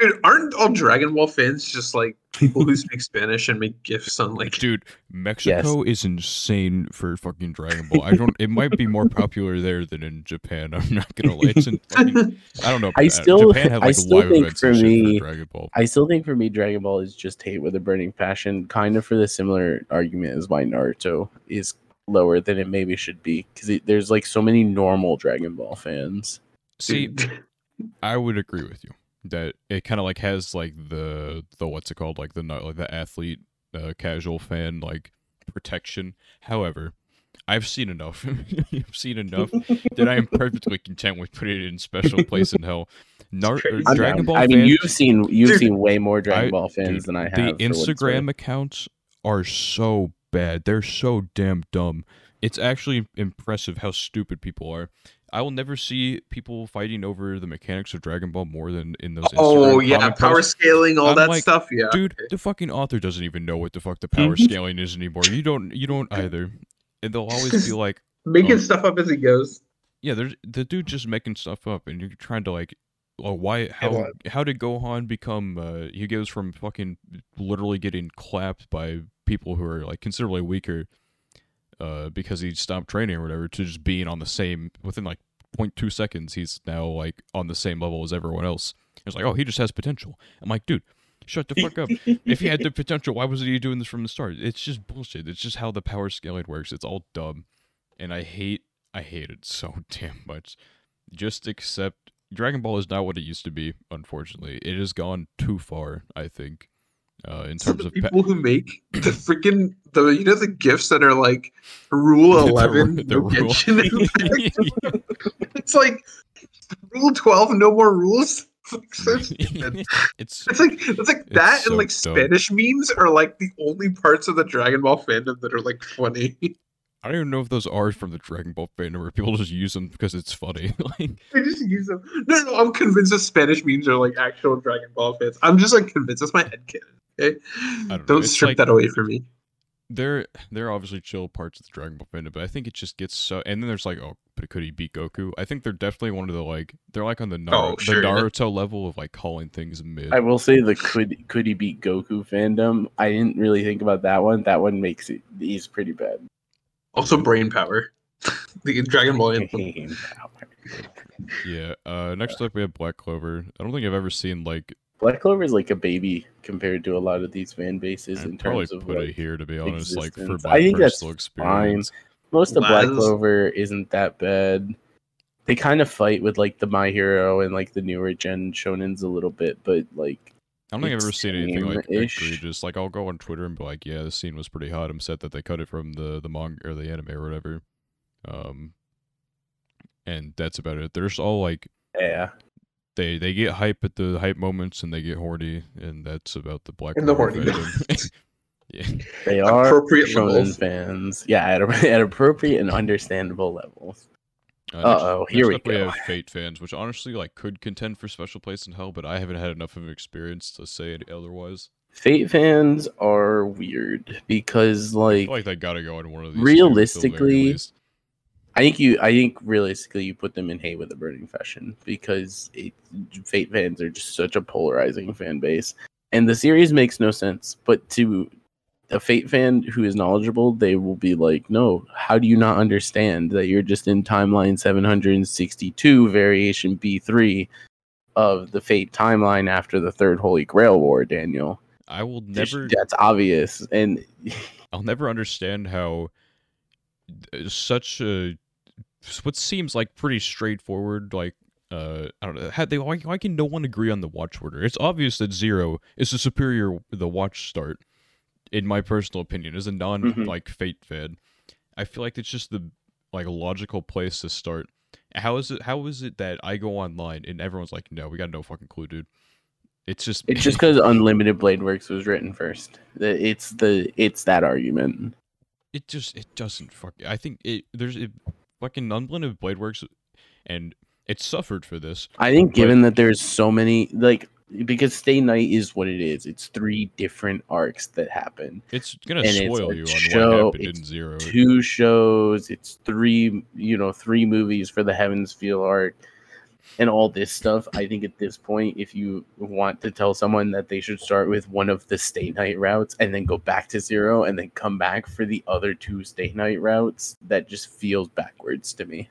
Dude, aren't all Dragon Ball fans just like people who speak Spanish and make gifs on like? Dude, Mexico is insane for fucking Dragon Ball. I don't. It might be more popular there than in Japan. I'm not gonna lie. It's in fucking, I don't know. I still- Japan have I still think for me- for Dragon Ball. I still think for me, Dragon Ball is just hate with a burning passion, kind of for the similar argument as why Naruto is lower than it maybe should be, because there's like so many normal Dragon Ball fans. See, I would agree with you that it kind of like has like the the what's it called like the not like the athlete uh, casual fan like protection. However, I've seen enough. I've seen enough that I am perfectly content with putting it in special place in hell. Nar- uh, Dragon Ball I mean, fans, you've seen you've Dude, seen way more Dragon I- Ball fans dude, than I have. the for what it's Instagram accounts are so bad. They're so damn dumb. It's actually impressive how stupid people are. I will never see people fighting over the mechanics of Dragon Ball more than in those. oh yeah, comment power posts. scaling, all I'm that like, stuff. Yeah, dude. The fucking author doesn't even know what the fuck the power Mhm. scaling is anymore. You don't. You don't either. And they'll always be like, making oh. stuff up as he goes. "Yeah, there's the dude just making stuff up," and you're trying to like, oh, why? How? How did Gohan become? Uh, he goes from fucking literally getting clapped by people who are like considerably weaker, uh, because he stopped training or whatever, to just being on the same within like 0.2 seconds. He's now like on the same level as everyone else. It's like, oh, he just has potential. I'm like, dude. Shut the fuck up. if he had the potential, why wasn't he doing this from the start? It's just bullshit. It's just how the power scaling works. It's all dumb. And I hate I hate it so damn much. Just accept Dragon Ball is not what it used to be, unfortunately. It has gone too far, I think. Uh, in So terms the of people who make the freaking the you know the gifts that are like rule The- the- eleven, the no rule. It's like rule twelve, no more rules. It's like, so it's It's like it's like It's that so and like dumb. Spanish memes are like the only parts of the Dragon Ball fandom that are like funny. I don't even know if those are from the Dragon Ball fandom or people just use them because it's funny. like I just use them. No, no, I'm convinced that Spanish memes are like actual Dragon Ball fans. I'm just like convinced. That's my headcanon. Okay, don't don't, know, strip like- that away from me. there there are obviously chill parts of the Dragon Ball fandom, but I think it just gets so. And then there's like, oh, but could he beat Goku? I think they're definitely one of the like they're like on the oh, Naruto, Oh, sure, the yeah. Naruto level of like calling things mid. I will say the could could he beat Goku fandom. I didn't really think about that one. That one makes it he's pretty bad. Also, brain power. the Dragon Ball anthem. Power. yeah. Uh, next up we have Black Clover. I don't think I've ever seen like Black Clover is like a baby compared to a lot of these fan bases in I'd probably terms of put it like, here to be honest. Like for existence. my I think that's personal experience. most of Black Clover isn't that bad. They kind of fight with like the My Hero and like the newer gen shonens a little bit, but like I don't think I've ever seen anything like Extreme-ish. egregious. Like I'll go on Twitter and be like, "Yeah, this scene was pretty hot." I'm sad that they cut it from the the manga or the anime or whatever. Um, and that's about it. There's all like yeah, they they get hype at the hype moments and they get horny, and that's about the Black And the Clover horny yeah, they are Appropriate shonen levels. fans. Yeah, at, at appropriate and understandable levels. Uh, Uh-oh, here we go. have Fate fans, which honestly like could contend for special place in hell, but I haven't had enough of an experience to say it otherwise. Fate fans are weird because I like feel like they gotta go in one of these. the Realistically. I think you I think realistically you put them in hate with a burning fashion because it, Fate fans are just such a polarizing fan base. And the series makes no sense. But to a Fate fan who is knowledgeable, they will be like, No, how do you not understand that you're just in timeline 762 variation B3 of the Fate timeline after the third Holy Grail War, Daniel? I will never. That's obvious. And I'll never understand how uh, such a what seems like pretty straightforward like uh I don't know how they why, why can no one agree on the watch order? It's obvious that zero is the superior the watch start in my personal opinion as a non Mhm. like fate fan. I feel like it's just the like logical place to start. How is it how is it that I go online and everyone's like no, we got no fucking clue, dude. It's just It's just because Unlimited Blade Works was written first. It's the it's that argument. it just it doesn't fuck i think it there's it, fucking unblended blade works and it suffered for this I think given that there's so many like because Stay Night is what it is. It's three different arcs that happen. it's gonna And spoil a you on what happened in it's zero Two shows. It's three you know three movies for the Heavens Feel arc. and all this stuff. I think at this point, if you want to tell someone that they should start with one of the stay night routes and then go back to zero and then come back for the other two stay night routes, that just feels backwards to me.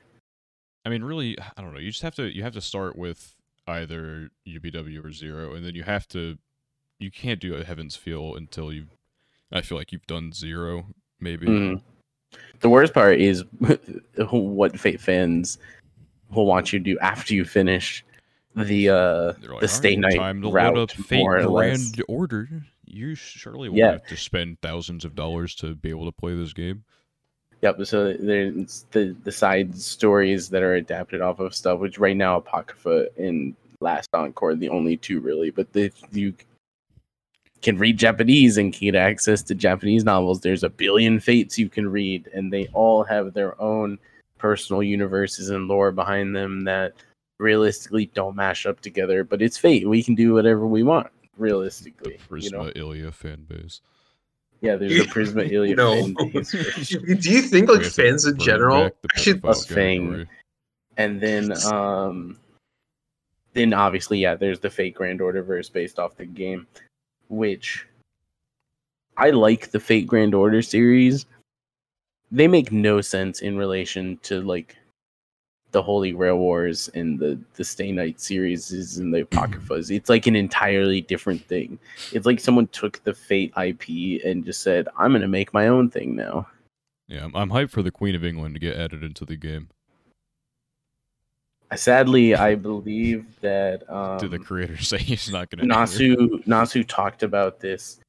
I mean, really, I don't know. You just have to you have to start with either UBW or zero, and then you have to. You can't do a Heaven's Feel until you. I feel like you've done zero, maybe. Mhm. The worst part is what Fate fans will want you to do after you finish the uh like, the stay "Alright, night time to route, load up Fate more or Grand less. Order. You surely won't Yeah. have to spend thousands of dollars to be able to play this game. Yep. So there's the the side stories that are adapted off of stuff, which right now Apocrypha and Last Encore the only two really. But if you can read Japanese and get access to Japanese novels, there's a billion fates you can read, and they all have their own personal universes and lore behind them that realistically don't mash up together. But it's fate. We can do whatever we want The realistically. Prisma You know? Illya fan base. Yeah, there's a Prisma Illya No. fan base. Do you think like fans in general back the should pedophile Us Fang. and then um then obviously yeah there's the fate grand order verse based off the game which i like the fate grand order series. They make no sense in relation to like the holy grail wars and the the stay night series is and the apocryphas it's like an entirely different thing. It's like someone took the fate ip and just said i'm gonna make my own thing now. Yeah, I'm, I'm hyped for the Queen of England to get added into the game. Sadly i believe that um Did the creator say he's not going to? Nasu Nasu talked about this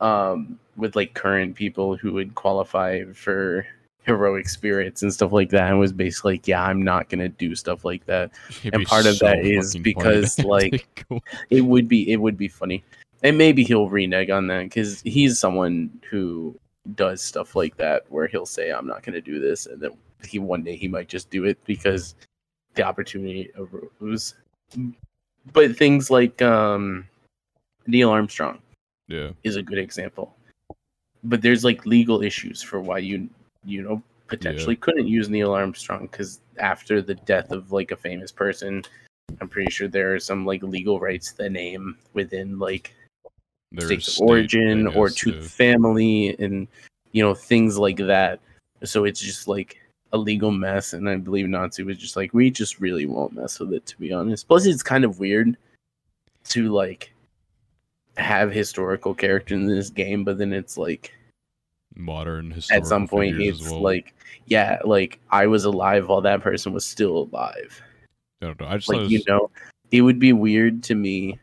um with like current people who would qualify for heroic spirits and stuff like that and was basically like yeah I'm not going to do stuff like that and part of that is because, like, it would be it would be funny and maybe he'll renege on that cuz he's someone who does stuff like that where he'll say I'm not going to do this and then he one day he might just do it because the opportunity arose but things like um Neil Armstrong yeah, is a good example. But there's like legal issues for why you you know potentially couldn't use Neil Armstrong because after the death of like a famous person, I'm pretty sure there are some like legal rights to the name within like there's of state, I origin or to yeah. the family and you know things like that. So it's just like a legal mess, and I believe Nasu was just like, we just really won't mess with it, to be honest. Plus, it's kind of weird to like have historical character in this game, but then it's like modern at some point it's well. like, yeah, like I was alive while that person was still alive. I don't know. I just Like it you know, it would be weird to me.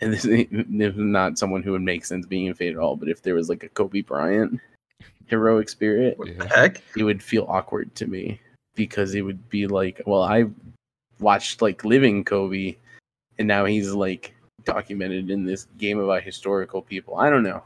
And this, this is not someone who would make sense being in Fate at all. But if there was like a Kobe Bryant heroic spirit, Yeah. heck? it would feel awkward to me because it would be like, well, I watched like living Kobe, and now he's like documented in this game about historical people. I don't know.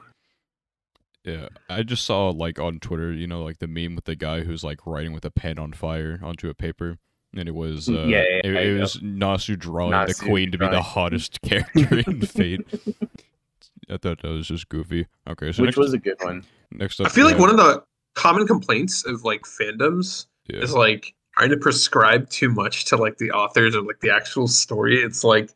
Yeah, I just saw like on Twitter, you know, like the meme with the guy who's like writing with a pen on fire onto a paper, and it was uh, Yeah, yeah, it, it was Nasu drawing the Nasu queen to be the hottest character in Fate. I thought that was just goofy. Okay, so Which next, was a good one. next up, I feel like have- one of the common complaints of like fandoms yeah, is like trying to prescribe too much to like the authors or like the actual story. It's like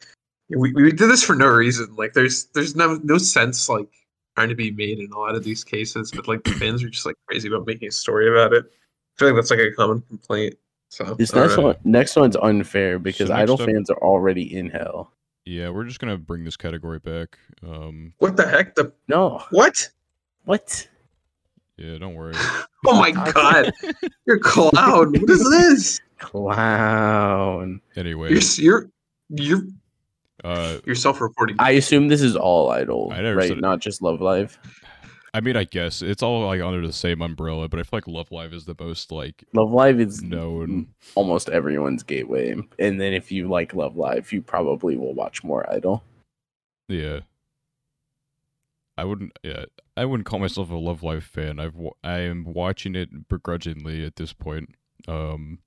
we, we did this for no reason. Like there's there's no no sense like trying to be made in a lot of these cases, but like the fans are just like crazy about making a story about it. I feel like that's like a common complaint. So This next know. one, next one's unfair because next idol up- fans are already in hell. Yeah, we're just gonna bring this category back. Um, What the heck? The No, what? what? yeah, don't worry. Oh my god! You're clown. What is this? Clown. Anyway, You're you're you're uh, you're self-reporting. I assume this is all idol, I never said right? it. Not just Love Live. I mean, I guess it's all like under the same umbrella, but I feel like Love Live is the most like Love Live is known. almost everyone's gateway, and then if you like Love Live, you probably will watch more Idol. Yeah. I wouldn't. Yeah, I wouldn't call myself a Love Live fan. I've I am watching it begrudgingly at this point. Um,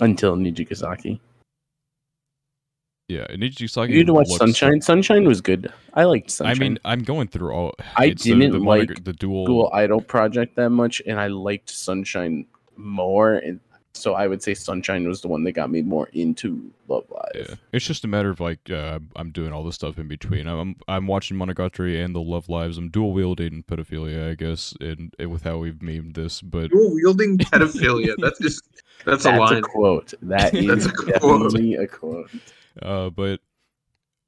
Until Nijigasaki. Yeah, Nijisaki. You need to watch looks- Sunshine. Sunshine was good. I liked Sunshine. I mean, I'm going through all. I didn't the, like monog- the dual. Dual Idol project that much, and I liked Sunshine more. And So I would say Sunshine was the one that got me more into Love Live. Yeah, it's just a matter of like uh, I'm doing all this stuff in between. I'm I'm watching Monogatari and the Love Lives. I'm dual wielding pedophilia, I guess, and, and with how we've memed this. But Dual wielding pedophilia. That's just that's, That's a a quote. That is That's a quote. definitely a quote. Uh, but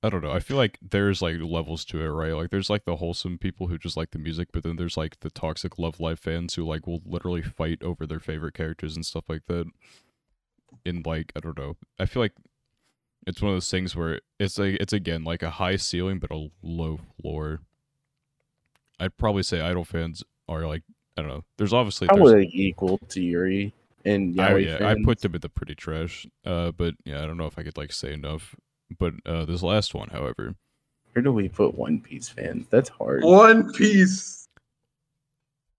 I don't know. I feel like there's like levels to it, right? Like there's like the wholesome people who just like the music, but then there's like the toxic Love Live fans who like will literally fight over their favorite characters and stuff like that. In like I don't know. I feel like it's one of those things where it's like it's again like a high ceiling but a low floor. I'd probably say idol fans are like I don't know. There's obviously Probably like equal to Yuri and I, Yaoi yeah, I put them in the pretty trash. Uh, but yeah, I don't know if I could like say enough. But uh, this last one, however, Where do we put One Piece fans? That's hard. One Piece.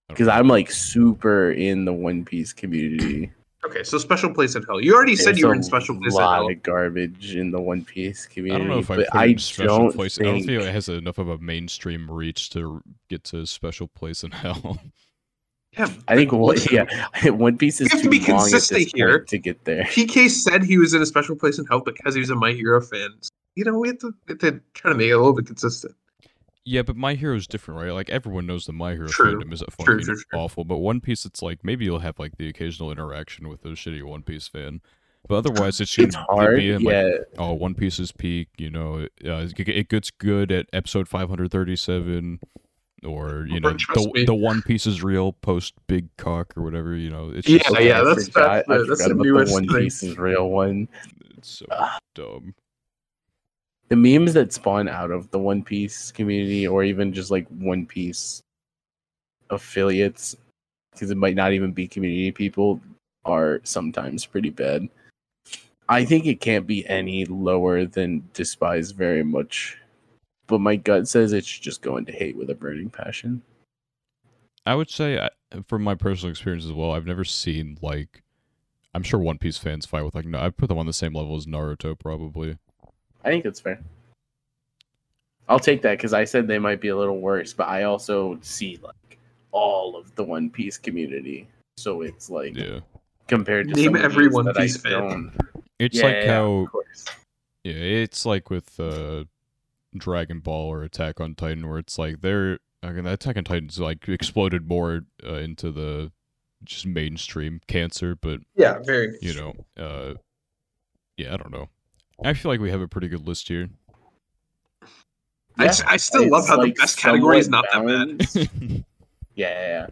Because. I'm like super in the One Piece community. Okay, so special place in hell. You already said you were in special place in lot hell. of garbage in the One Piece community. I don't know if I but put it I in special don't place. I don't think it has enough of a mainstream reach to get to special place in hell. Yeah, I think but what yeah, One Piece is have to too be long at consistent this here. point to get there. PK said he was in a special place in hell because he was a My Hero fan. So, you know, we have to, we have to try to make it a little bit consistent. yeah, but My Hero is different, right? Like everyone knows the My Hero True. fandom is True, fucking true, true. awful, but One Piece, it's like maybe you'll have like the occasional interaction with a shitty One Piece fan. But otherwise, it's It's gonna hard. be in, like, yeah, oh, One Piece's peak, you know, uh, it it gets good at episode 537, or, you know, the, me. the One Piece is real post Big Cock or whatever, you know. It's Yeah, just, Okay, yeah, I that's- forgot- that's the- I that's forgot the newest the One thing. Piece is real one. it's so dumb. The memes that spawn out of the One Piece community, or even just like One Piece affiliates, because it might not even be community people, are sometimes pretty bad. I think it can't be any lower than despise very much, but my gut says it should just go into hate with a burning passion. I would say, I- from my personal experience as well, I've never seen, like, I'm sure One Piece fans fight with, like, no, I put them on the same level as Naruto, probably. I think that's fair. I'll take that because I said they might be a little worse, but I also see like all of the One Piece community, so it's like Yeah. compared to Name some every these One that I Piece fan. don't- It's Yeah, like yeah, how of course. Yeah, it's like with uh, Dragon Ball or Attack on Titan, where it's like they're I mean, Attack on Titan's like exploded more uh, into the just mainstream cancer, but Yeah, very. you know, uh, yeah, I don't know. I feel like we have a pretty good list here. I I still love how like, the best category is not somewhat that bad. Yeah, yeah, yeah.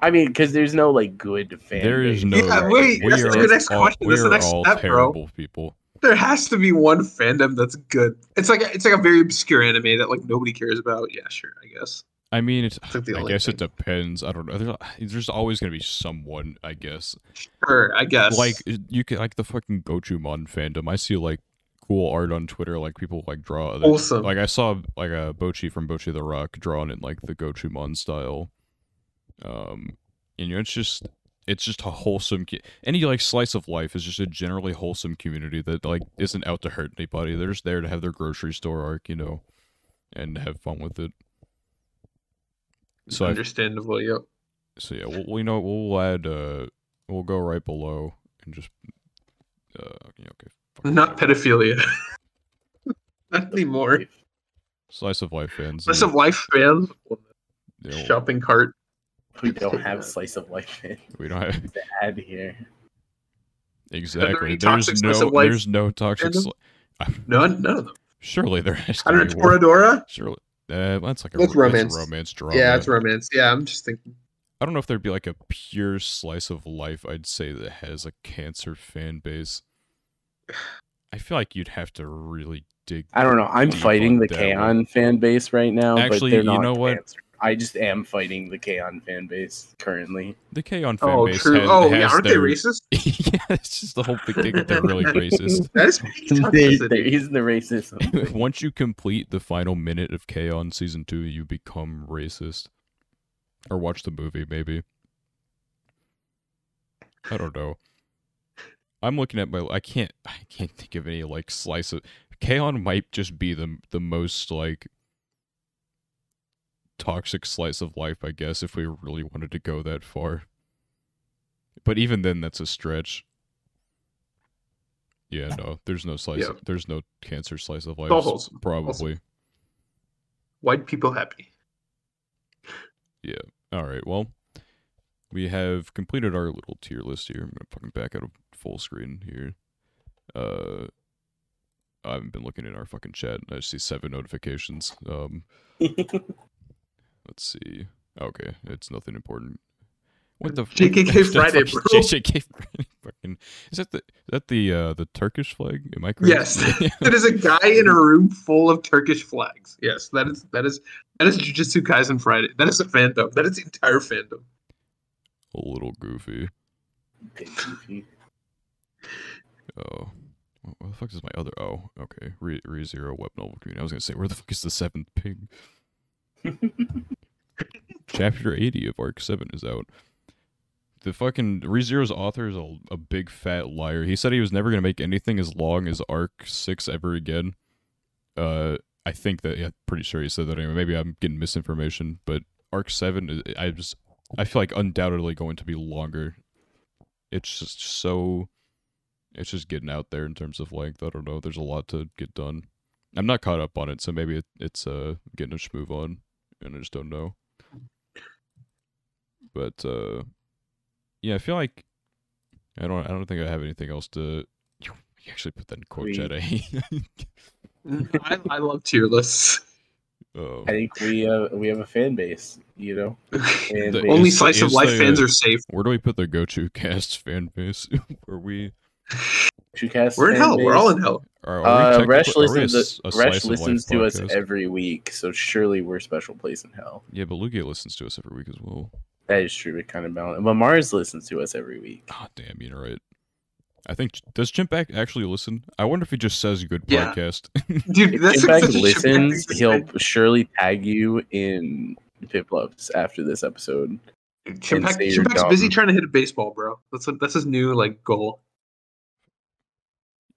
I mean, because there's no like good fan. there is no. Yeah, wait, we that's the next all, question, We that's the next all step, bro. terrible people. There has to be one fandom that's good. It's like a, it's like a very obscure anime that like nobody cares about. Yeah, sure, I guess. I mean, it's. It's like the I guess it depends. I don't know. There's, there's always gonna be someone. I guess. Sure, I guess. like you can like the fucking Gochumon fandom. I see like cool art on Twitter, like people like draw other Wholesome. like I saw like a Bocchi from Bocchi the Rock drawn in like the Gochumon style. Um and you know it's just it's just a wholesome any like slice of life is just a generally wholesome community that like isn't out to hurt anybody. They're just there to have their grocery store arc, you know, and have fun with it. So I understandable. Yep. so yeah, we'll, we know we'll add uh we'll go right below and just uh yeah, okay. Not pedophilia. not anymore. Slice of life fans. Slice of life fans. know, Shopping cart. We don't have a slice of life in we don't have to add here. exactly. any There's no slice of life there's no toxic. fandom? Sli- None. None of them. surely there is. has to Under be one. Toradora. Surely, uh, that's like a That's ro- romance. a romance drama. Yeah, it's romance. Yeah, I'm just thinking. I don't know if there'd be like a pure slice of life. I'd say that has a cancer fan base. I feel like you'd have to really dig. I don't know. I'm fighting the that K-On fan base right now. Actually, but they're you not know what? cancer. I just am fighting the K-On fan base currently. The K-On fan Oh, base true. has, oh, has yeah. Aren't their, they racist? yeah, it's just the whole thing that they're really racist. That is there, there is the racism. Once you complete the final minute of K-On season two, you become racist. Or watch the movie, maybe. I don't know. I'm looking at my. I can't. I can't think of any like slice of. K-On might just be the the most like toxic slice of life, I guess, if we really wanted to go that far. but even then, that's a stretch. Yeah, no, there's no slice. Yeah. There's no cancer slice of life. Probably. White people happy. Yeah. All right. Well, we have completed our little tier list here. I'm gonna fucking back out of full screen here. Uh, I haven't been looking at our fucking chat. I see seven notifications. Um, let's see. Okay, it's nothing important. What the? JKK what the Friday, fuck- bro. JKK Friday. Fucking. Is that the? Is that the? Uh, the Turkish flag? Am I correct? Yes. That is a guy in a room full of Turkish flags. Yes, that is that is that is Jujutsu Kaisen Friday. That is a fandom. That is the entire fandom. a little goofy. Oh. What, what the fuck is my other? Oh, okay. Re, ReZero Web Novel Community. I was gonna say, where the fuck is the seventh pig? Chapter 80 of Arc 7 is out. The fucking ReZero's author is a, a big fat liar. He said he was never gonna make anything as long as Arc 6 ever again. Uh, I think that, yeah, pretty sure he said that anyway. Maybe I'm getting misinformation, but Arc 7, is- I just, I feel like undoubtedly going to be longer. It's just so, it's just getting out there in terms of length. I don't know. There's a lot to get done. I'm not caught up on it, so maybe it, it's uh getting a schmove on, and I just don't know. But uh, yeah, I feel like I don't. I don't think I have anything else to. You you actually put that in quote We- chat. I, I love tier lists. oh. I think we uh, we have a fan base, you know. Fan The- base. Only Is- slice of life the- fans are safe. Where do we put the Gochu Cast fan base? Where we Shootcast We're in fan hell. We're all in hell. are, are Uh, Resh technically- are we a listens, to, a Resh slice of life listens to us every week, so surely we're special place in hell. Yeah, but Lugia listens to us every week as well. That is true. It kind of balance. But Mars listens to us every week. God damn, you're right. I think does Chimpack actually listen? I wonder if he just says good Yeah. podcast. Dude, that's If like Chimpack such a listens, Chimpack he'll thing. surely tag you in Piplups after this episode. Chimpack, say busy trying to hit a baseball, bro. That's what, that's his new like goal.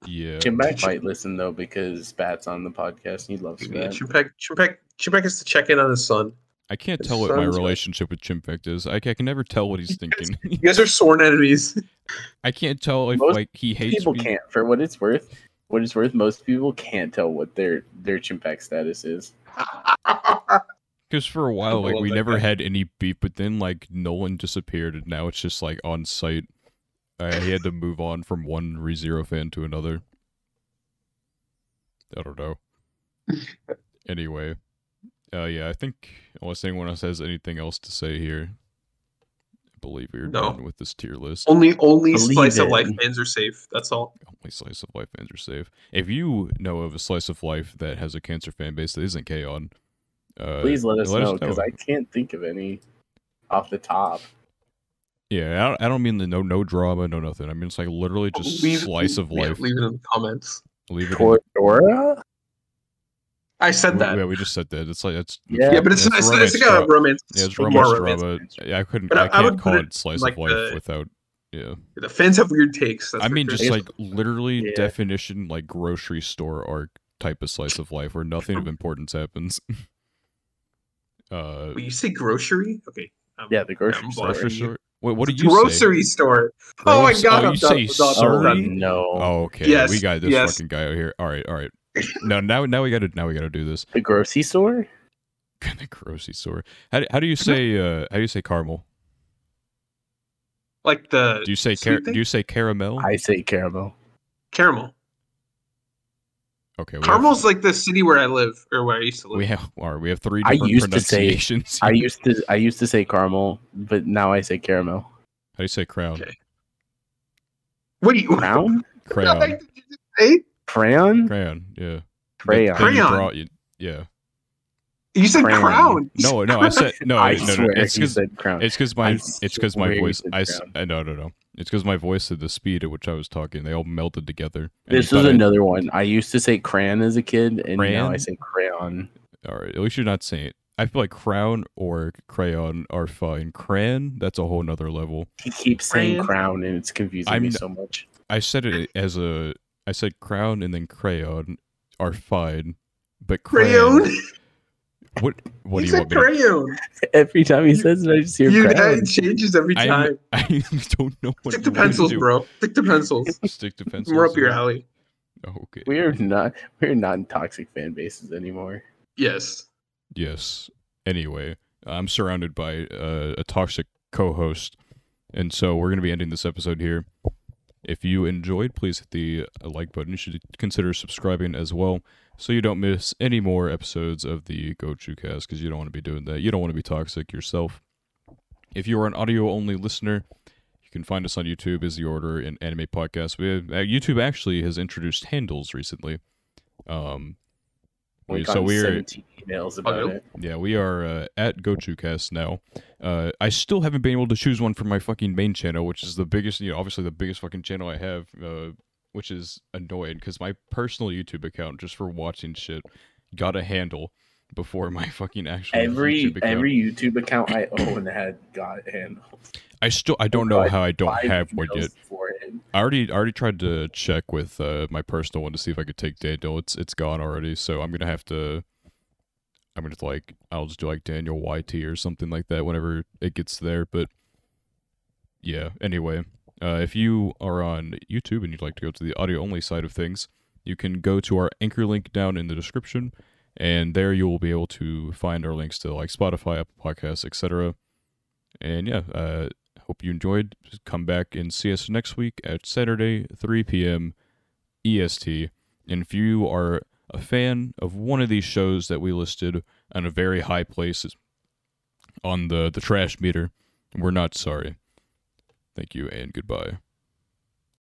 yeah. Chimpack might listen though because Bat's on the podcast. and He loves Yeah, Spat. Chimpack, Chimpack, Chimpack has to check in on his son. I can't His tell what my son's relationship with Chimpack is. I, I can never tell what he's thinking. You guys are sworn enemies. I can't tell if Most like he hates People me. can't. For what it's worth, what it's worth, most people can't tell what their their Chimpack status is. Because for a while, like we never guy. had any beef, but then like Nolan disappeared, and now it's just like on site. Uh, he had to move on from one ReZero fan to another. I don't know. anyway, uh, yeah, I think unless anyone else has anything else to say here, I believe we're No. done with this tier list. only only Believe slice of life fans are safe. That's all. Only slice of life fans are safe. If you know of a slice of life that has a cancer fan base that isn't K-On, uh, Please let us let know because. I can't think of any off the top. Yeah, I don't, I don't mean the no no drama, no nothing. I mean it's like literally just Leave- slice of yeah, life. leave it in the comments. Leave it. in- Cordora? I said we- that. yeah, we just said that. It's like it's Yeah. yeah, but it's, it's it's, romance it's like a dra- romance. yeah, it's more romance romance. drama. Yeah, I couldn't. But I, I- I can't would call it it slice like of life the- without. Yeah, The fans have weird takes. That's I mean sure. just like literally Yeah. definition like grocery store arc type of slice of life where nothing of importance happens. uh, Wait, you say grocery? Okay. um, Yeah, the grocery I'm store. grocery store. Wait, what do you say? grocery store. Oh my god! oh, I'm you done, say I'm done, I'm sorry? done. no. Oh, okay. Yes, we got this yes. fucking guy out here. All right, all right. No, now now we got to now we got to do this. The grocery store? the grocery store. How do, how do you say uh how do you say caramel? Like the Do you say car- do you say caramel? I say caramel. caramel. okay, we Caramel's like the city where I live or where I used to live. we have all right, we have three I different used to say- I used to I used to say caramel, but now I say caramel. how do you say crown? Okay. What do you? Crown? Crayon. Did you just say? Crayon? Crayon. Yeah. Crayon. Then you Crayon. draw- you- yeah. You said Crown. crown. No, no, I said no. I no, no, swear It's he because said crown. it's because my I it's because my voice. said I, s- crown. I no no no. It's because my voice and the speed at which I was talking, they all melted together. This is thought I- another one. I used to say crayon as a kid, and now I say crayon. All right, at least you're not saying. It. I feel like crown or crayon are fine. Crayon, that's a whole nother level. He keeps saying crown, and it's confusing I'm me so much. I said it as a. I said crown and then crayon are fine, but crayon, Crayon. What? What he do you said want me to? crayon. Every time he says it, I just hear You, crown. it changes every time. I don't know what Stick you to want me pencils, do. bro. Stick to pencils. Stick to pencils. More up your alley. Oh, okay. We're not we're not in toxic fan bases anymore. Yes. Yes. Anyway, I'm surrounded by uh, a toxic co-host, and so we're going to be ending this episode here. If you enjoyed, please hit the uh, like button. You should consider subscribing as well, so you don't miss any more episodes of the Gochu Cast. Because you don't want to be doing that. You don't want to be toxic yourself. If you are an audio-only listener, you can find us on YouTube as the Order an Anime Podcast. We have, uh, YouTube actually has introduced handles recently. Um, We so we're emails about really? it. yeah, we are uh, at GochuCast now. Uh, I still haven't been able to choose one for my fucking main channel, which is the biggest, you know, obviously the biggest fucking channel I have, uh, which is annoying because my personal YouTube account, just for watching shit, got a handle before my fucking actual Every YouTube account. every YouTube account I own had got handles. I still, I don't know how I don't have one yet. I already, I already tried to check with uh, my personal one to see if I could take Daniel. It's, it's gone already, so I'm gonna have to. I'm gonna like, I'll just do like Daniel YT or something like that whenever it gets there. But yeah, anyway, uh, if you are on YouTube and you'd like to go to the audio only side of things, you can go to our anchor link down in the description, and there you will be able to find our links to like Spotify, Apple Podcasts, etc. And yeah, uh, hope you enjoyed. Come back and see us next week at Saturday, 3 p.m. EST. And if you are a fan of one of these shows that we listed on a very high place on the, the trash meter, we're not sorry. Thank you and goodbye.